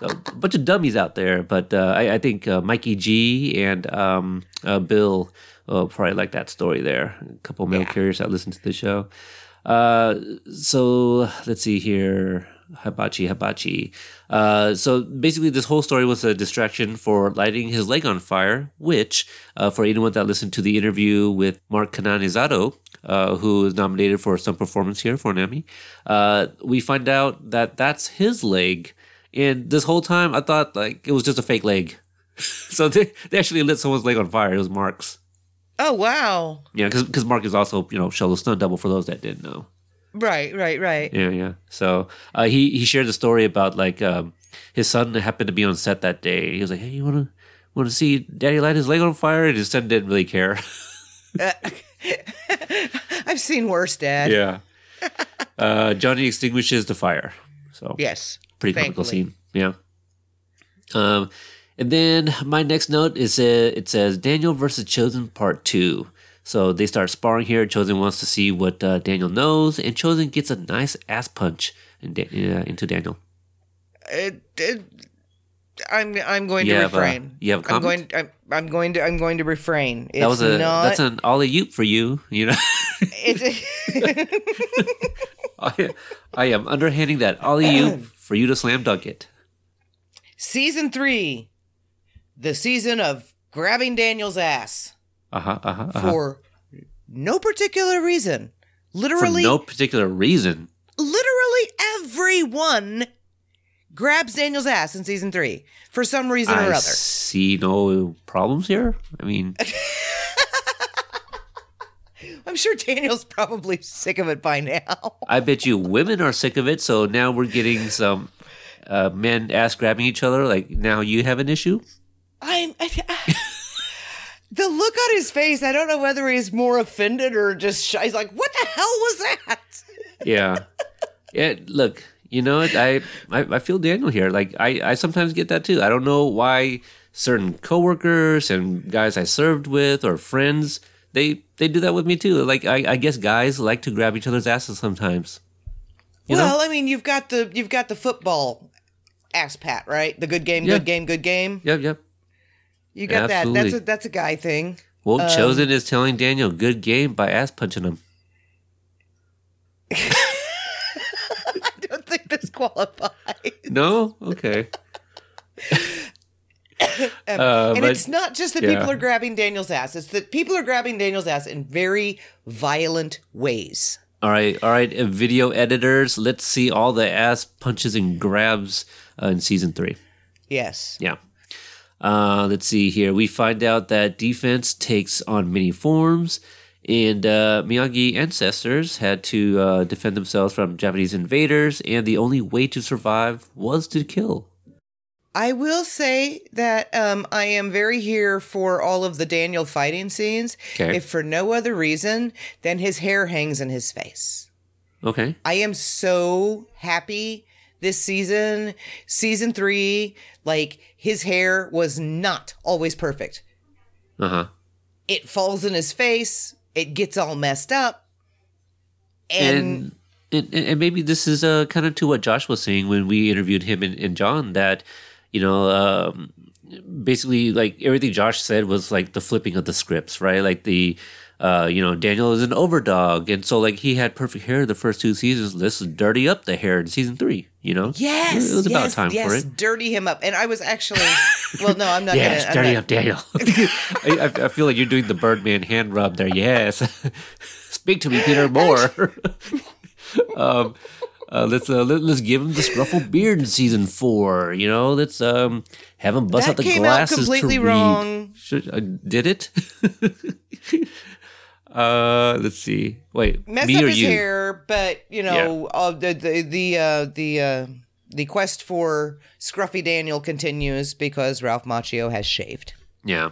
so, a bunch of dummies out there, but uh, I, I think uh, Mikey G and um, uh, Bill uh, probably like that story there. A couple mail Yeah. carriers that listen to the show. Uh, so let's see here. Hibachi, hibachi. Uh, so basically, this whole story was a distraction for lighting his leg on fire, which, uh, for anyone that listened to the interview with Mark Cananizato, uh, who is nominated for some performance here for an Emmy, uh, we find out that that's his leg. And this whole time, I thought like it was just a fake leg. <laughs> so they, they actually lit someone's leg on fire. It was Mark's. Oh wow! Yeah, because Mark is also you know Xolo's stunt double for those that didn't know. Right, right, right. Yeah, yeah. So uh, he he shared the story about like um, his son happened to be on set that day. He was like, "Hey, you want to want to see Daddy light his leg on fire?" And his son didn't really care. <laughs> <laughs> I've seen worse, Dad. yeah. Uh, Johnny extinguishes the fire. So Yes. pretty comical scene. Yeah. Um, and then my next note is uh, it says Daniel versus Chozen Part Two. So they start sparring here. Chozen wants to see what uh, Daniel knows, and Chozen gets a nice ass punch in da- uh, into Daniel. It, it, I'm I'm going You to have a- refrain. you have a I'm going. I'm, I'm going to. I'm going to refrain. It's that was a not. that's an ollie oop for you. You know, it's, <laughs> I, I am underhanding that ollie oop <coughs> for you to slam dunk it. season three, the season of grabbing Daniel's ass Uh huh. Uh huh. Uh-huh. for no particular reason. For Literally, no particular reason. literally everyone grabs Daniel's ass in season three for some reason or I other. see no problems here. I mean, <laughs> I'm sure Daniel's probably sick of it by now. <laughs> I bet you women are sick of it. So now we're getting some uh, men ass grabbing each other. Like now you have an issue. I'm. I, the look on his face, I don't know whether he's more offended or just shy. He's like, what the hell was that? Yeah, <laughs> yeah. Look, you know. I, I I feel Daniel here. Like I I sometimes get that too. I don't know why certain coworkers and guys I served with or friends they they do that with me too. Like I, I guess guys like to grab each other's asses sometimes. You well, know? I mean, you've got the you've got the football ass pat, right? The good game, good game, good game. Yep, yep. You got that. That's a that's a guy thing. Well, Um, Chozen is telling Daniel, "Good game" by ass punching him. <laughs> I don't think this qualifies. No, okay. <laughs> Um, Uh, and but- it's not just that yeah. people are grabbing Daniel's ass; it's that people are grabbing Daniel's ass in very violent ways. All right, all right. uh, Video editors, let's see all the ass punches and grabs uh, in season three. Yes. Yeah. Uh, let's see here. We find out that defense takes on many forms, and uh, Miyagi ancestors had to uh, defend themselves from Japanese invaders, and the only way to survive was to kill. I will say that um, I am very here for all of the Daniel fighting scenes, Okay. if for no other reason than his hair hangs in his face. Okay. I am so happy this season, season three. Like his hair was not always perfect. Uh huh. It falls in his face. It gets all messed up, and, and and, and maybe this is uh, kind of to what Josh was saying when we interviewed him and, and John that you know um, basically like everything Josh said was like the flipping of the scripts, right? Like the uh, you know Daniel is an overdog, and so like he had perfect hair the first two seasons. Let's dirty up the hair in season three. You know, yes, it was about yes, time yes, for it. dirty him up. And I was actually, well, no, I'm not <laughs> Yes, gonna. Dirty not- up Daniel. <laughs> <laughs> I, I- feel like you're doing the Birdman hand rub there. Yes, speak to me, Peter Moore. um, uh, let's uh, let, let's give him the scruffled beard in season four. You know, let's um have him bust That out the came out glasses. completely to read. wrong. Should, uh, did it? Uh, let's see. Wait, messed me up or his you? hair, but you know, uh, the the the uh, the uh, the quest for Scruffy Daniel continues because Ralph Macchio has shaved. Yeah.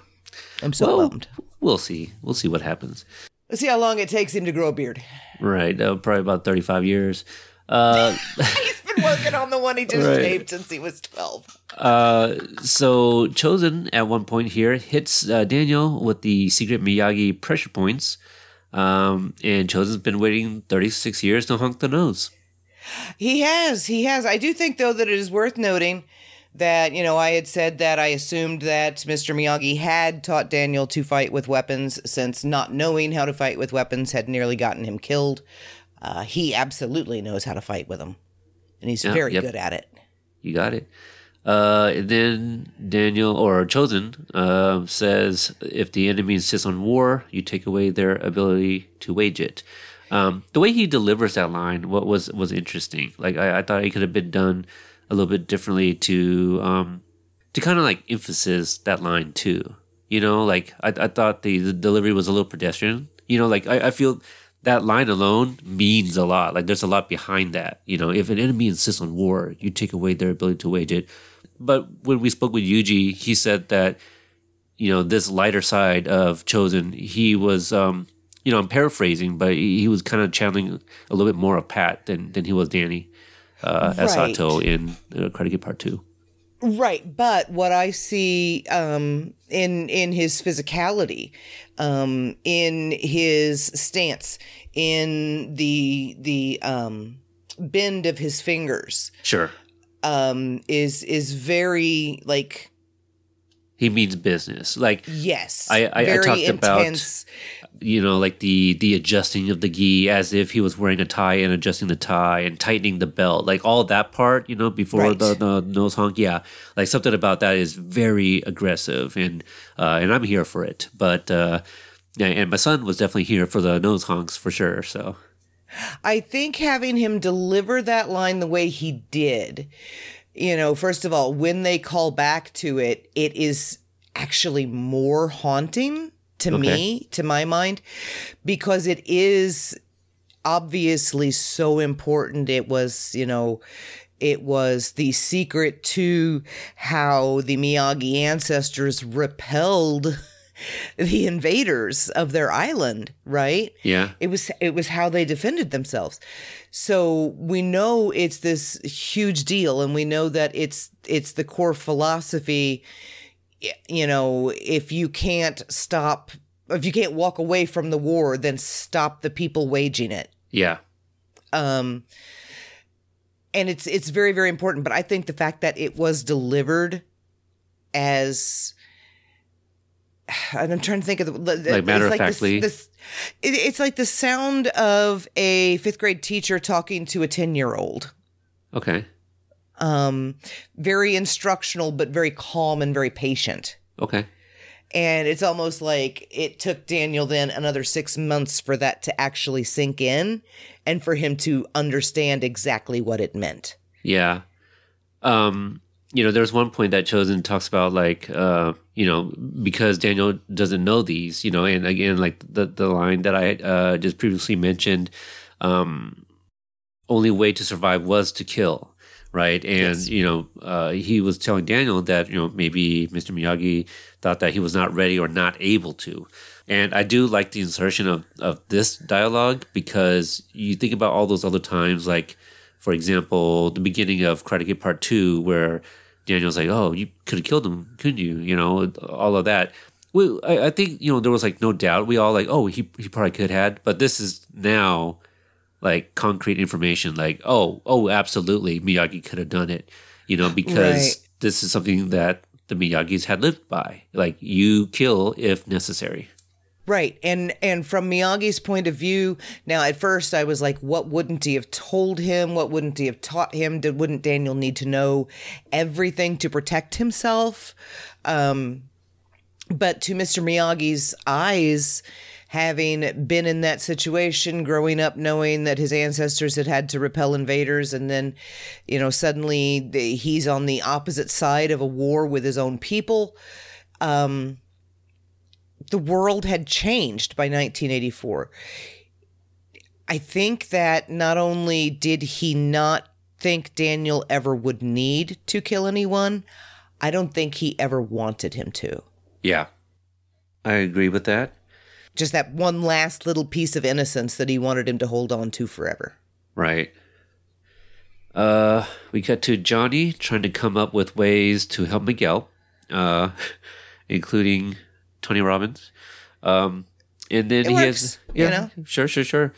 I'm so Well, bummed. we'll see. We'll see what happens. Let's see how long it takes him to grow a beard. Right. Uh, probably about thirty-five years. Uh, <laughs> <laughs> been working on the one he just Right. since he was twelve. Uh, so Chozen at one point here hits uh, Daniel with the secret Miyagi pressure points, um, and Chozen's been waiting thirty six years to honk the nose. He has, he has. I do think though that it is worth noting that you know I had said that I assumed that Mr. Miyagi had taught Daniel to fight with weapons, since not knowing how to fight with weapons had nearly gotten him killed. Uh, he absolutely knows how to fight with them, and he's Yeah, very yep. good at it. You got it. Uh, and then Daniel or Chozen uh, says, if the enemy insists on war, you take away their ability to wage it. Um, the way he delivers that line, what was was interesting. Like I, I thought it could have been done a little bit differently to um, to kind of like emphasis that line too. You know, like I, I thought the, the delivery was a little pedestrian. You know, like I, I feel that line alone means a lot. Like there's a lot behind that. You know, if an enemy insists on war, you take away their ability to wage it. But when we spoke with Yuji, he said that you know this lighter side of Chozen, he was um, you know I'm paraphrasing, but he, he was kind of channeling a little bit more of Pat than than he was Danny uh, as Right. Sato in uh, Kid Part Two. Right, but what I see um, in in his physicality, um, in his stance, in the the um, bend of his fingers, Sure, um, is is very like he means business. Like yes, I- I- I talked about- intense. You know, like the the adjusting of the gi as if he was wearing a tie and adjusting the tie and tightening the belt, like all that part, you know, before Right. the, the nose honk. Yeah, like something about that is very aggressive, and uh, and I'm here for it. But uh, yeah, and my son was definitely here for the nose honks for sure. So I think having him deliver that line the way he did you know, first of all, when they call back to it, it is actually more haunting to Okay. me, to my mind, because it is obviously so important. It was, you know, it was the secret to how the Miyagi ancestors repelled <laughs> the invaders of their island, right? Yeah. It was it was how they defended themselves. So we know it's this huge deal and we know that it's it's the core philosophy you know, if you can't stop if you can't walk away from the war, then stop the people waging it. Yeah. Um and it's it's very very important, but I think the fact that it was delivered as and I'm trying to think of the the- Like matter of this- factly? this- it, it's like the sound of a fifth grade teacher talking to a ten year old. Okay. Um, very instructional, but very calm and very patient. Okay. And it's almost like it took Daniel then another six months for that to actually sink in and for him to understand exactly what it meant. Yeah. Um, you know, there's one point that Chozen talks about like, uh, you know, because Daniel doesn't know these, you know, and again, like the the line that I uh, just previously mentioned, um, only way to survive was to kill, right? And Yes. you know, uh, he was telling Daniel that you know maybe Mr. Miyagi thought that he was not ready or not able to. And I do like the insertion of, of this dialogue because you think about all those other times, like, for example, the beginning of Karate Kid Part 2, where Daniel's like, oh, you could have killed him, couldn't you? You know, all of that. Well, I, I think, you know, there was like no doubt. We all like, oh, he, he probably could have. But this is now like concrete information like, oh, oh, absolutely, Miyagi could have done it, you know, because Right. this is something that the Miyagis had lived by. Like, you kill if necessary. Right. And and from Miyagi's point of view, now at first I was like, what wouldn't he have told him? What wouldn't he have taught him? Did wouldn't Daniel need to know everything to protect himself? Um but to Mr. Miyagi's eyes, having been in that situation, growing up knowing that his ancestors had had to repel invaders, and then, you know, suddenly he's on the opposite side of a war with his own people. Um, the world had changed by 1984. I think that not only did he not think Daniel ever would need to kill anyone, I don't think he ever wanted him to. Yeah. I agree with that. Just that one last little piece of innocence that he wanted him to hold on to forever. Right. Uh, we cut to Johnny trying to come up with ways to help Miguel, uh, <laughs> including Tony Robbins. Um, and then It he works, has, you yeah, know? sure, sure, sure.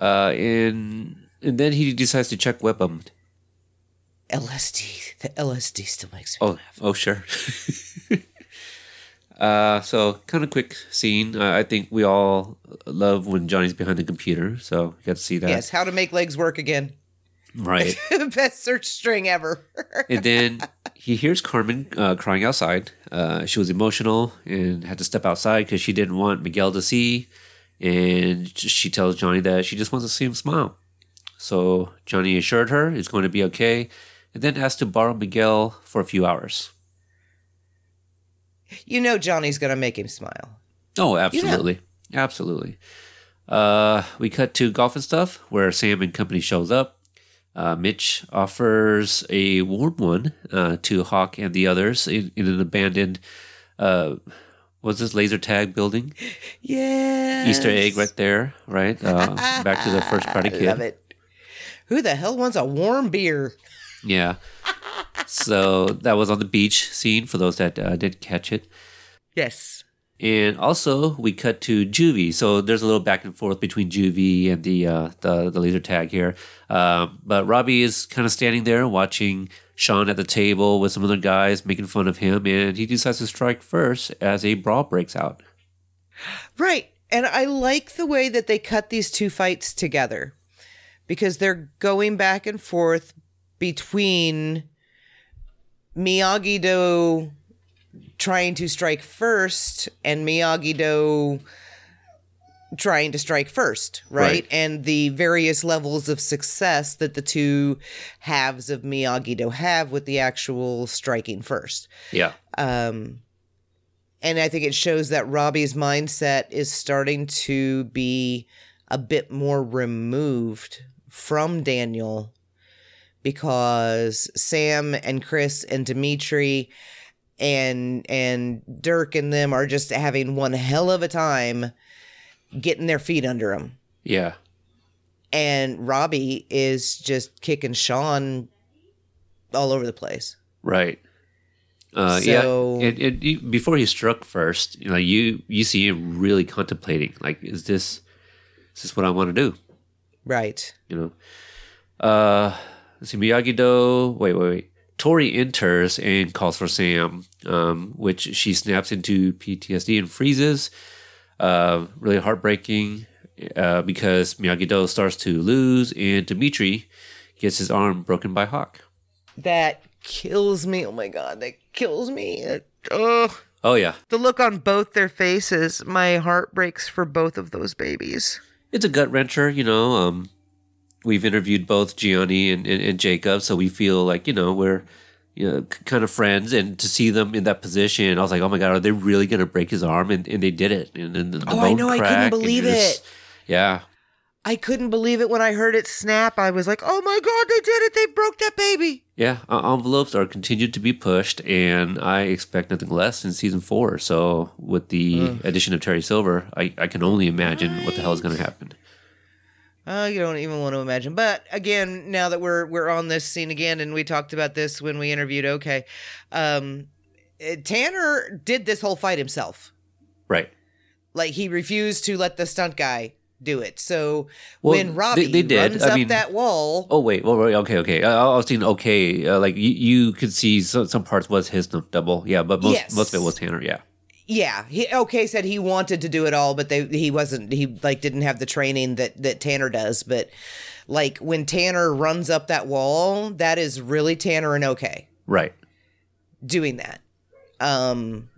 Uh, and and then he decides to check Whipham. LSD, the LSD still makes me Oh, laugh. oh, sure. <laughs> uh, so kind of quick scene. Uh, I think we all love when Johnny's behind the computer, so you got to see that. Yes, how to make legs work again. Right. <laughs> Best search string ever. <laughs> and then he hears Carmen uh, crying outside. Uh, she was emotional and had to step outside because she didn't want Miguel to see. And she tells Johnny that she just wants to see him smile. So Johnny assured her it's going to be okay, and then asked to borrow Miguel for a few hours. You know Johnny's going to make him smile. Oh, absolutely, absolutely. Uh, we cut to golf and stuff where Sam and company shows up. Uh, Mitch offers a warm one uh, to Hawk and the others in, in an abandoned, uh, what's this laser tag building? <laughs> Yeah. Easter egg right there, right? Uh, back to the first Karate <laughs> Kid. Love it. Who the hell wants a warm beer? Yeah. So that was on the beach scene for those that uh, didn't catch it. Yes. And also, we cut to Juvie. So there's a little back and forth between Juvie and the uh, the, the laser tag here. Um, but Robbie is kind of standing there watching Sean at the table with some other guys making fun of him, and he decides to strike first as a brawl breaks out. Right. And I like the way that they cut these two fights together because they're going back and forth between Miyagi Do trying to strike first and Miyagi Do trying to strike first, right? Right. And the various levels of success that the two halves of Miyagi Do have with the actual striking first. Yeah. Um, and I think it shows that Robbie's mindset is starting to be a bit more removed from Daniel because Sam and Chris and Demetri and and Dirk and them are just having one hell of a time getting their feet under them. Yeah. And Robbie is just kicking Sean all over the place. Right. Uh, So- yeah. It, it, you- before he struck first, you know, you you see him really contemplating. Like, is this is this what I want to do? Right. You know. Uh, let's see. Miyagi Do. Wait, wait, wait. Tori enters and calls for Sam, um, which she snaps into PTSD and freezes. Uh, really heartbreaking uh, because Miyagi Do starts to lose, and Demetri gets his arm broken by Hawk. That kills me. Oh my god, that kills me. It- Ugh. Oh yeah, The look on both their faces, my heart breaks for both of those babies. it's a gut wrencher, you know. Um, we've interviewed both Gianni and, and, and Jacob, so we feel like you know we're you know kind of friends, and to see them in that position, I was like, oh my god, are they really gonna break his arm? And, and they did it. And, and the, Oh, I know, I couldn't believe it. Yeah, I couldn't believe it when I heard it snap. I was like, "Oh my god, they did it! They broke that baby!" yeah. Uh, envelopes are continued to be pushed, and I expect nothing less in season four. So with the addition of Terry Silver, I, I can only imagine what the hell is gonna happen. Oh, you don't even want to imagine. But again, now that we're we're on this scene again, and we talked about this when we interviewed OK, um, eh, Tanner did this whole fight himself. Right. Like he refused to let the stunt guy do it. So Well, when they- Robbie they did. runs I up mean- that wall, Oh wait, well, wait, okay, okay. I, I was thinking, okay, uh, like you, you could see some, some parts was his double, yeah, but most Yes. most of it was Tanner, yeah, Yeah, he okay said he wanted to do it all, but they he wasn't he like didn't have the training that that Tanner does. But like when Tanner runs up that wall, that is really Tanner and okay right, doing that. Um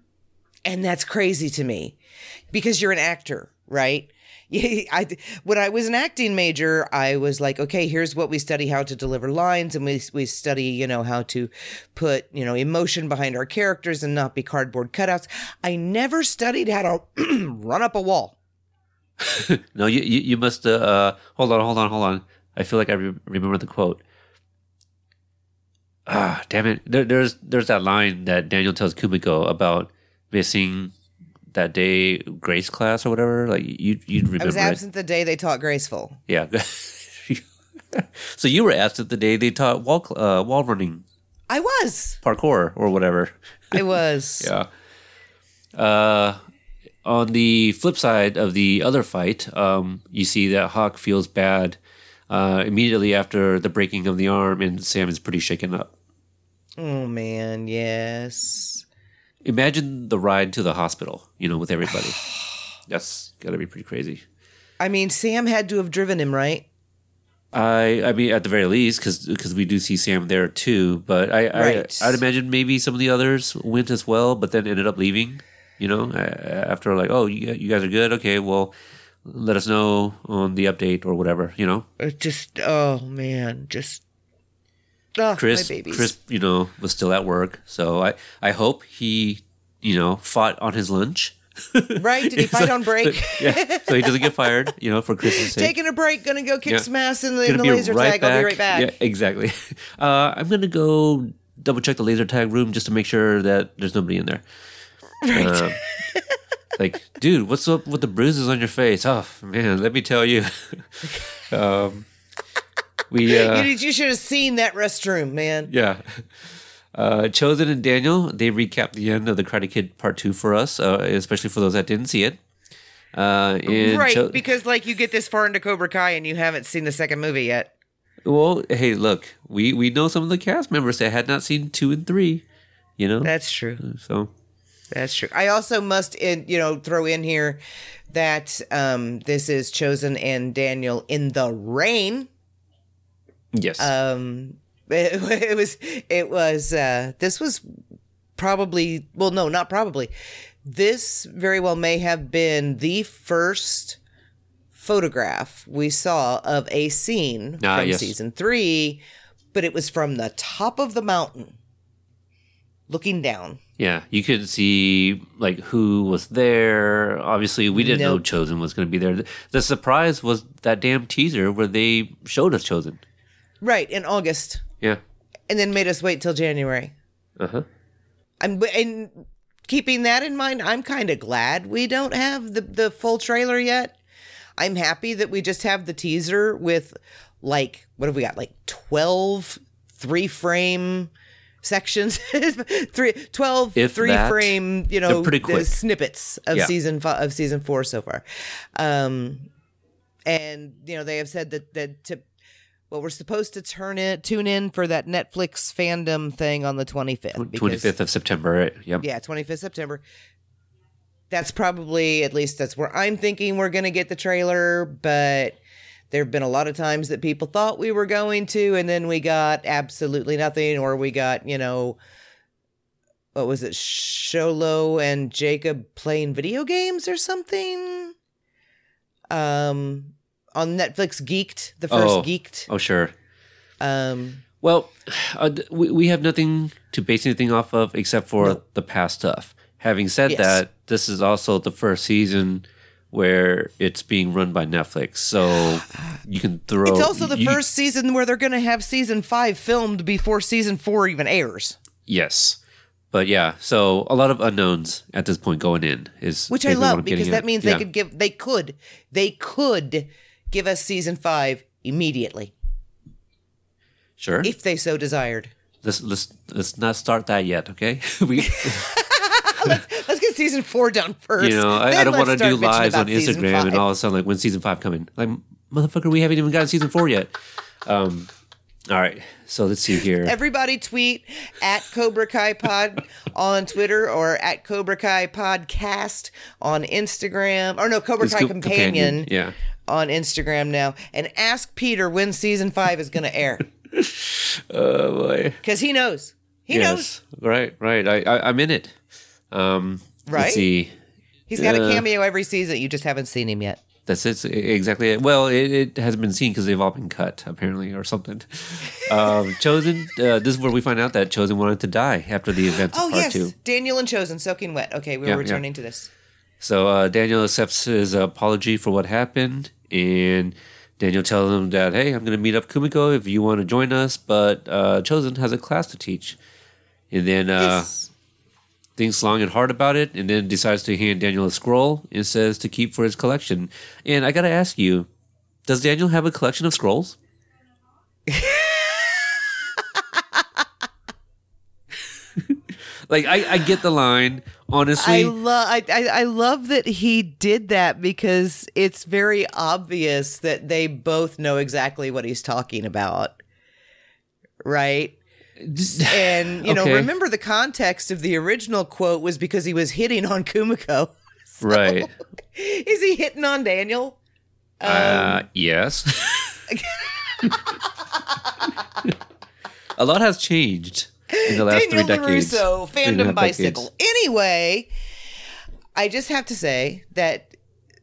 and that's crazy to me because you're an actor, right? Yeah, I when I was an acting major, I was like, okay, here's what we study how to deliver lines, and we we study, you know, how to put you know emotion behind our characters and not be cardboard cutouts. I never studied how to <clears throat> run up a wall. <laughs> No, you you, you must. Uh, uh, hold on, hold on, hold on. I feel like I re- remember the quote. Ah, damn it! There, there's there's that line that Daniel tells Kumiko about missing that day Grace class or whatever. Like you you'd remember I was it. absent the day they taught graceful. Yeah. <laughs> so you were absent the day they taught wall uh, wall running I was. parkour or whatever. <laughs> I was. Yeah. Uh, on the flip side of the other fight, um, you see that Hawk feels bad uh, immediately after the breaking of the arm, and Sam is pretty shaken up. Oh man, yes. Imagine the ride to the hospital, you know, with everybody. <sighs> That's got to be pretty crazy. I mean, Sam had to have driven him, right? I, I mean, at the very least, because we do see Sam there too. But I, Right. I, I'd imagine maybe some of the others went as well, but then ended up leaving. You know, after like, oh, you, you guys are good. Okay, well, let us know on the update or whatever. You know, It just, oh man, just. Oh, Chris. Chris, you know, was still at work, so I, I hope he, you know, fought on his lunch. <laughs> Right? Did he <laughs> fight on break? yeah, so he doesn't get fired. You know, for Chris's sake. Taking a break, gonna go kick Yeah. some ass in the, in the laser tag. I'll be right back. Yeah, exactly. <laughs> Uh, I'm gonna go double check the laser tag room just to make sure that there's nobody in there. Right. like, dude, what's up with the bruises on your face? Oh man, let me tell you. um, we <laughs> uh, you, you should have seen that restroom, man. yeah. Uh, Chozen and Daniel, they recap the end of the Karate Kid Part Two for us, uh, especially for those that didn't see it. Uh, right, Cho- because like you get this far into Cobra Kai and you haven't seen the second movie yet. well, hey, look, we we know some of the cast members that had not seen two and three. You know, That's true. so That's true. I also must, in, you know, throw in here that um, this is Chozen and Daniel in the rain. Yes, Um, <laughs> it, it was, it was, uh, this was probably, well, no, not probably. This very well may have been the first photograph we saw of a scene Ah, from yes. season three, but it was from the top of the mountain, looking down. Yeah, you could see like who was there. Obviously, we didn't know Chozen was going to be there. The surprise was that damn teaser where they showed us Chozen. Right in August, Yeah. and then made us wait till January. Uh huh. I'm and keeping that in mind, I'm kind of glad we don't have the the full trailer yet. I'm happy that we just have the teaser with like what have we got? Like 12 three frame sections, <laughs> three, 12 If three that. frame, you know, pretty the quick. snippets of Yeah. season five, of season 4 so far. Um and you know, they have said that that to well, we're supposed to turn it tune in for that Netflix fandom thing on the 25th. Twenty because- fifth of September. Right? Yep. yeah, 25th September. That's probably, at least that's where I'm thinking we're going to get the trailer, but there have been a lot of times that people thought we were going to, and then we got absolutely nothing, or we got, you know, what was it, Xolo and Jacob playing video games or something? Um, on Netflix, Geeked, the first Oh. Geeked. Oh sure. Um, Well, uh, we, we have nothing to base anything off of except for the past stuff. Having said Yes. that, this is also the first season where it's being run by Netflix, so you can throw. it's also the you- first season where they're going to have season five filmed before season four even airs. Yes, but yeah, so a lot of unknowns at this point going in is which I love because at. that means Yeah. they could give they could they could give us season five immediately sure. if they so desired. let's let's let's not start that yet, okay? <laughs> we <laughs> Let's get season four done first. you know I, I don't want to do lives on Instagram and all of a sudden like when season five coming like motherfucker we haven't even gotten season four yet. Um, all right, so let's see here. Everybody tweet at Cobra Kai Pod <laughs> on Twitter or at Cobra Kai Podcast on Instagram. Or no, Cobra It's Kai co- Companion, yeah. On Instagram now. And ask Peter when season five is going to air. <laughs> Oh boy. Because he knows. He knows. Right, right. I, I I'm in it. Um Right? see. He's got a Uh, cameo every season. You just haven't seen him yet. That's it. exactly it. Well, it, it hasn't been seen because they've all been cut, apparently, or something. <laughs> Um, Chozen. Uh, this is where we find out that Chozen wanted to die after the events of Oh part yes, two. Daniel and Chozen soaking wet. Okay, we Yeah, were yeah. returning to this. So uh, Daniel accepts his apology for what happened, and Daniel tells him that, "Hey, I'm going to meet up Kumiko if you want to join us, but uh, Chozen has a class to teach." And then uh, Yes. thinks long and hard about it, and then decides to hand Daniel a scroll and says to keep for his collection. And I got to ask you, does Daniel have a collection of scrolls? <laughs> like I, I get the line. Honestly, I love I, I I love that he did that because it's very obvious that they both know exactly what he's talking about. Right? <laughs> And you know, Okay. remember the context of the original quote was because he was hitting on Kumiko. <laughs> right? <laughs> Is he hitting on Daniel? uh, yes. a lot has changed in the last Daniel three decades. LaRusso, Three and a fandom bicycle. decades. Anyway, I just have to say that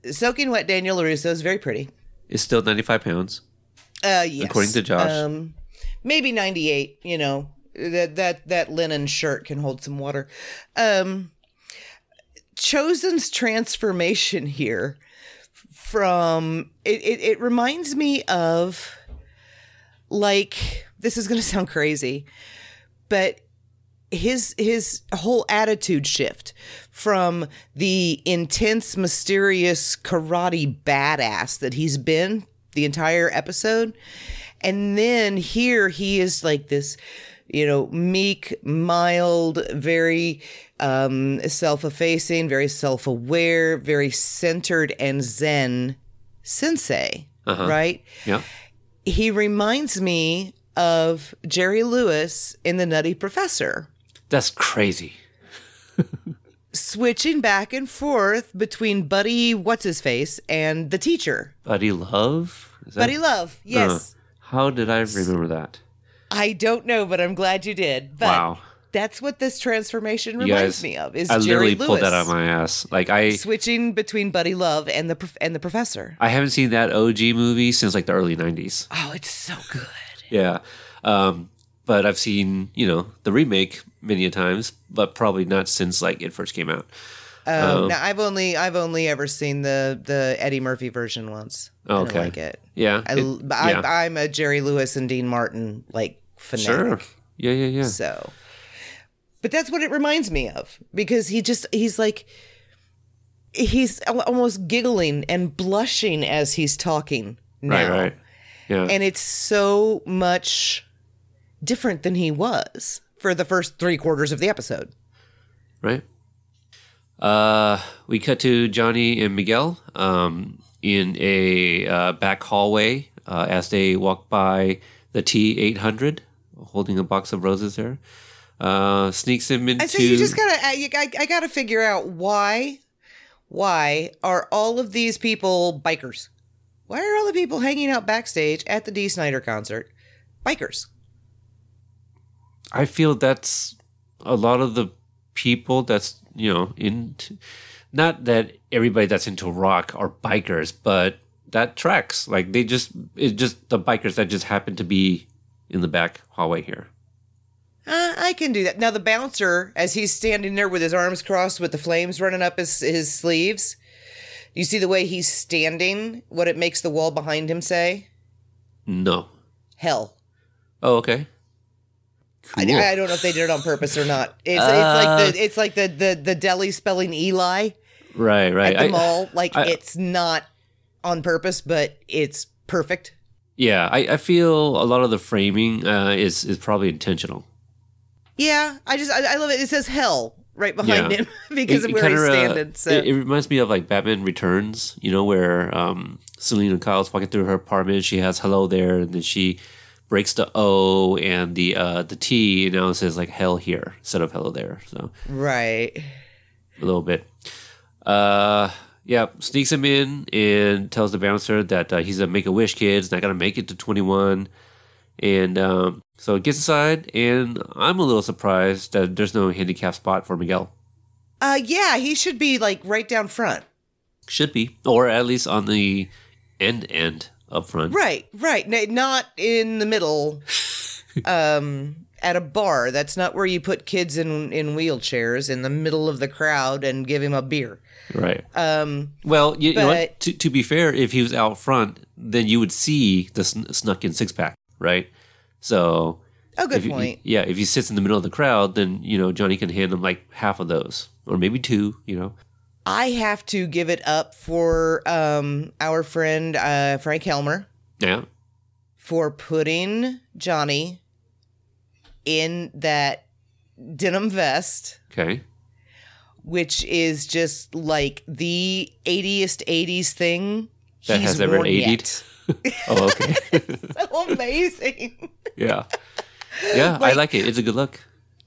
soaking wet Daniel LaRusso is very pretty. It's still ninety five pounds. Uh, yes. According to Josh. Um, maybe 98, you know, that, that, that linen shirt can hold some water. Um, Chozen's transformation here from, it, it, it reminds me of like, this is going <laughs> to sound crazy, but his his whole attitude shift from the intense mysterious karate badass that he's been the entire episode and then here he is like this you know meek mild very um self-effacing very self-aware very centered and zen sensei right Yeah. he reminds me of Jerry Lewis in The Nutty Professor, That's crazy. switching back and forth between Buddy What's His Face and the teacher. Buddy Love? That- Buddy Love, uh, yes. Huh. How did I remember that? I don't know, but I'm glad you did. But wow. That's what this transformation reminds guys, me of. Is I Jerry literally Lewis pulled that out of my ass. Like I, switching between Buddy Love and the and the professor. I haven't seen that OG movie since like the early '90s. Oh, it's so good. Yeah, um, but I've seen you know the remake many a times, but probably not since like it first came out. Um, now I've only I've only ever seen the the Eddie Murphy version once. I don't Okay. like it. Yeah, I, it- I, yeah. I'm a Jerry Lewis and Dean Martin like fanatic. sure. Yeah, yeah, yeah. So, but that's what it reminds me of because he just he's like he's almost giggling and blushing as he's talking now, Right, right. Yeah, and it's so much different than he was for the first three quarters of the episode. right. Uh, we cut to Johnny and Miguel um, in a uh, back hallway uh, as they walk by the T eight hundred, holding a box of roses there. Uh, sneaks him into. I say you just gotta I, I, I gotta figure out why why are all of these people bikers? Why are all the people hanging out backstage at the Dee Snider concert bikers? I feel that's a lot of the people that's you know into not that everybody that's into rock are bikers, but that tracks like they just it's just the bikers that just happen to be in the back hallway here. Uh, I can do that. Now the bouncer, as he's standing there with his arms crossed, with the flames running up his his sleeves, you see the way he's standing. What it makes the wall behind him say? No. Hell. Oh, okay. I, I don't know if they did it on purpose or not. It's, Uh, it's like the it's like the the the deli spelling Eli right, right. at the I- mall. Like I- it's not on purpose, but it's perfect. yeah, I, I feel a lot of the framing uh, is is probably intentional. Yeah, I just I, I love it. It says hell right behind Yeah. him <laughs> because It- of where he's uh, standing. So it, it reminds me of like Batman Returns, you know, where um, Selina Kyle's walking through her apartment. She has hello there, and then she breaks the O and the uh, the T, and now it says like hell here instead of hello there. So right. a little bit. Uh, yeah, sneaks him in and tells the bouncer that uh, he's a Make a Wish kid. He's not gonna make it to twenty one, and um, so it gets inside. And I'm a little surprised that there's no handicap spot for Miguel. Uh, yeah, he should be like right down front. Should be, or at least on the end end up front. Right, right. N- not in the middle. <laughs> um, at a bar. That's not where you put kids in in wheelchairs in the middle of the crowd and give him a beer. Right. Um, Well, you, you know what? but- To, to be fair, if he was out front, then you would see the sn- snuck in six pack, right? So, oh, good if you- point. yeah, if he sits in the middle of the crowd, then you know Johnny can hand him like half of those, or maybe two. You know, I have to give it up for um our friend uh Frank Helmer yeah, for putting Johnny in that denim vest. okay, which is just like the 80st 80s thing That he's has ever worn 80'd? yet. Oh okay, <laughs> so amazing. yeah, yeah, I Like- like it. It's a good look.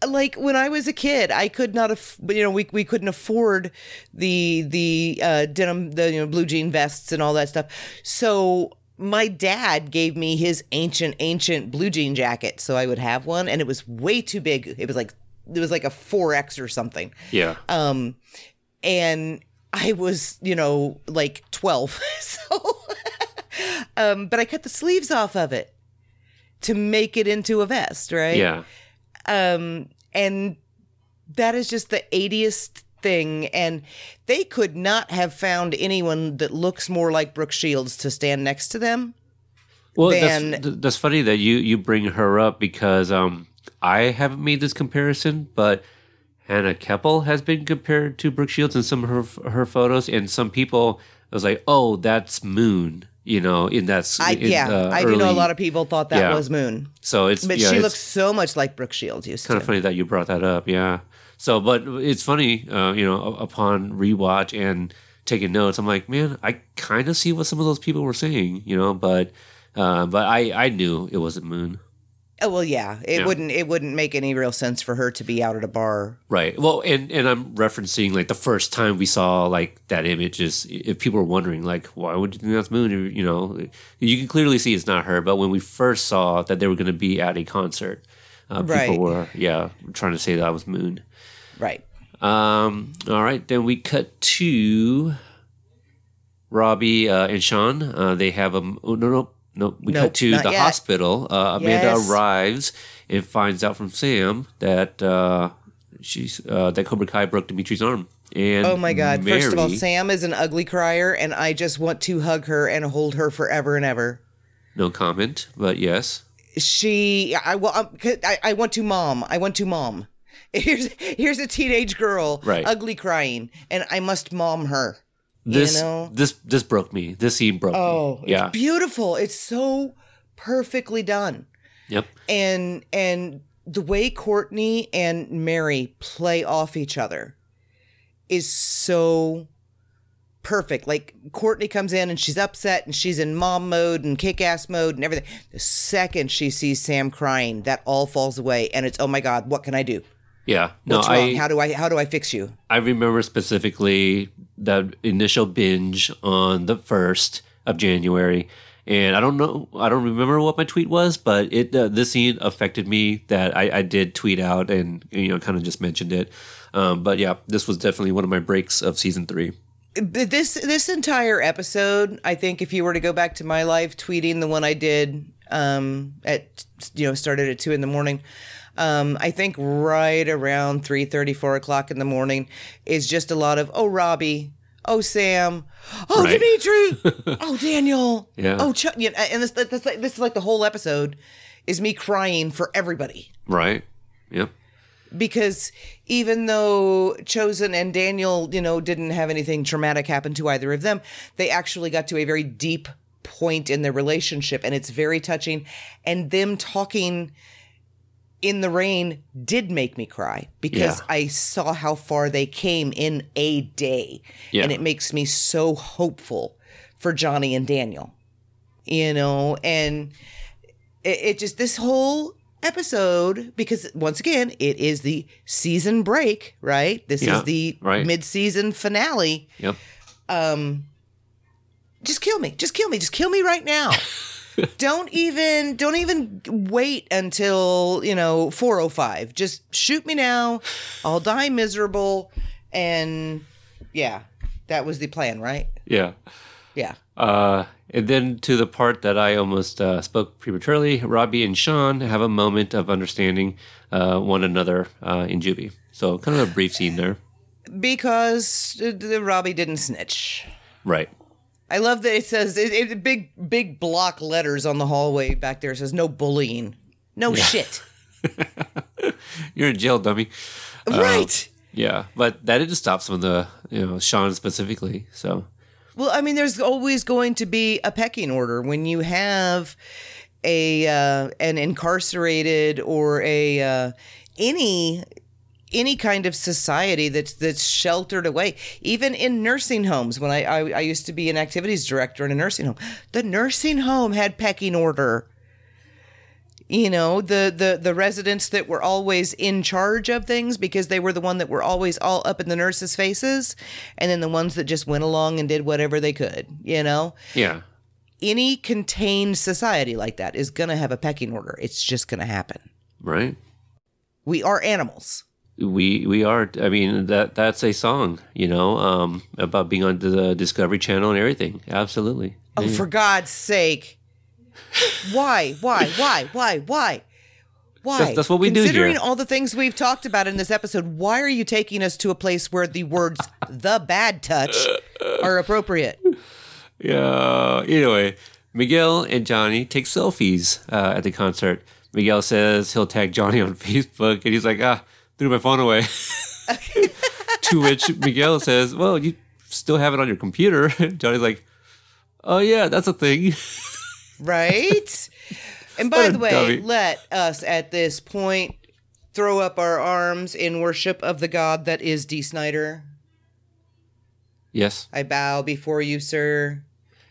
like when I was a kid, I could not have, you know, we, we couldn't afford the the uh, denim, the you know blue jean vests and all that stuff. So my dad gave me his ancient ancient blue jean jacket, so I would have one, and it was way too big. It was like it was like a four X or something. Yeah, um and i was you know like 12 <laughs> so um but i cut the sleeves off of it to make it into a vest right? Yeah, um and that is just the 80th thing. And they could not have found anyone that looks more like brooke shields to stand next to them Well, Then- that's, that's funny that you you bring her up because um I haven't made this comparison, but Hannah Kepple has been compared to Brooke Shields in some of her her photos, and some people was like, "Oh, that's Moon," you know, in that. i in, yeah uh, i do know a lot of people thought that yeah. was moon So it's but yeah, she it's looks so much like brooke shields used kind to of funny that you brought that up. Yeah. So, but it's funny, uh, you know, upon rewatch and taking notes, I'm like, man, I kind of see what some of those people were saying, you know, but. Uh, but I, I knew it wasn't Moon. Oh well, yeah. It Yeah. wouldn't. It wouldn't make any real sense for her to be out at a bar. Right. Well, and and I'm referencing like the first time we saw like that image is if people are wondering like why would you think that's Moon? You know, you can clearly see it's not her. But when we first saw that they were going to be at a concert, Uh, Right. People were, yeah, trying to say that was Moon. Right. Um, all right, then we cut to Robbie uh, and Sean. Uh, they have a oh, no, no, no. We Nope, cut to the yet. hospital. Uh, Amanda Yes. arrives and finds out from Sam that uh, she's uh, that Cobra Kai broke Demetri's arm. And Oh my God. First of all, Sam is an ugly crier, and I just want to hug her and hold her forever and ever. no comment, but yes, She, I well, um, I, I want to mom. I want to mom. <laughs> Here's here's a teenage girl, Right. ugly crying, and I must mom her. This know? this this broke me. This scene broke Oh, me. Yeah, it's beautiful. It's so perfectly done. yep, and and the way Courtney and Mary play off each other is so perfect. Like Courtney comes in and she's upset and she's in mom mode and kick ass mode and everything. The second she sees Sam crying, that all falls away and it's oh my god, what can I do? Yeah. No, What's wrong? I how do I how do I fix you? I remember specifically that initial binge on the first of January, and I don't know, I don't remember what my tweet was, but it uh, this scene affected me that I, I did tweet out and you know kind of just mentioned it. Um, but yeah, this was definitely one of my breaks of season three. This this entire episode, I think if you were to go back to my live tweeting the one I did um at you know started at two in the morning um i think right around three thirty, four o'clock in the morning is just a lot of oh robbie oh sam oh Right. demetri <laughs> oh daniel Yeah. oh Chuck. And this, this, this is like the whole episode is me crying for everybody Right? Yep. because even though Chozen and Daniel, you know, didn't have anything traumatic happen to either of them, they actually got to a very deep point in their relationship and it's very touching. And them talking in the rain did make me cry because Yeah. I saw how far they came in a day. Yeah. And it makes me so hopeful for Johnny and Daniel, you know, and it, it just this whole episode because once again it is the season break right this Yeah, is the right. mid-season finale Yep. Um, just kill me just kill me just kill me right now <laughs> don't even don't even wait until you know 405 just shoot me now i'll die miserable and yeah that was the plan right Yeah. yeah Uh, and then to the part that I almost uh, spoke prematurely, Robbie and Sean have a moment of understanding uh, one another uh, in juvie. So kind of a brief scene there. because uh, the robbie didn't snitch Right. I love that it says it, it big big block letters on the hallway back there. It says no bullying, no shit. <laughs> You're in jail, dummy. right. Yeah, but that didn't stop some of the, you know, Sean specifically. So Well, I mean, there's always going to be a pecking order when you have a uh, an incarcerated or a uh, any any kind of society that's that's sheltered away. Even in nursing homes, when I, I I used to be an activities director in a nursing home, the nursing home had pecking order. You know, the the the residents that were always in charge of things because they were the one that were always all up in the nurses' faces, and then the ones that just went along and did whatever they could. You know, yeah, any contained society like that is gonna have a pecking order. It's just gonna happen. right. We are animals. We we are. I mean that that's a song, you know, um, about being on the Discovery Channel and everything. Absolutely. Oh, for God's sake! Why? Why? Why? Why? Why? Why? That's- that's what we do here. Considering all the things we've talked about in this episode, why are you taking us to a place where the words <laughs> "the bad touch" are appropriate? Yeah. Anyway, Miguel and Johnny take selfies uh, at the concert. Miguel says he'll tag Johnny on <laughs> Facebook, and he's like, ah, threw my phone away. <laughs> to which Miguel says, well, you still have it on your computer. <laughs> Johnny's like, oh yeah, that's a thing. <laughs> Right? And by the way, dummy. let us at this point throw up our arms in worship of the God that is Dee Snider. yes. I bow before you, sir.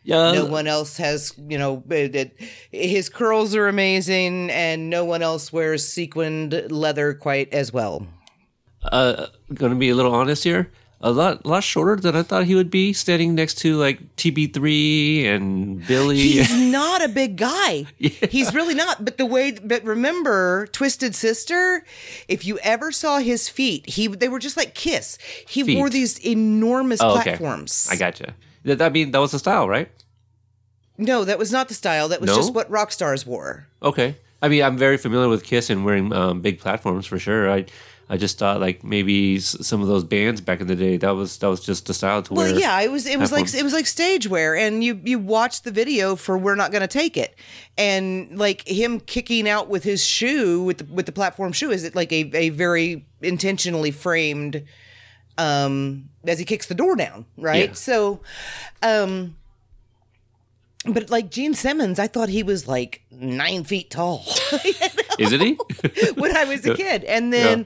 Yeah. No one else has, you know, it, it- his curls are amazing, and no one else wears sequined leather quite as well. uh, going to be a little honest here. a lot, lot shorter than I thought he would be, standing next to like TB3 and Billy. He's <laughs> not a big guy. He's really not. But the way, but remember, Twisted Sister. If you ever saw his feet, he they were just like Kiss. He Feet. wore these enormous Oh, okay. platforms. I gotcha. That, I mean, that was the style, right? No, that was not the style. That was No? just what rock stars wore. Okay. I mean, I'm very familiar with Kiss and wearing um, big platforms for sure. I I just thought like maybe s- some of those bands back in the day that was that was just the style to wear. Well, yeah, it was it was like platforms. it was like stage wear, and you you watch the video for "We're Not Gonna Take It," and like him kicking out with his shoe with the, with the platform shoe is it like a a very intentionally framed um as he kicks the door down, right? Yeah. So, um. But like Gene Simmons, I thought he was like nine feet tall. <laughs> Isn't he? <laughs> when I was a kid. And then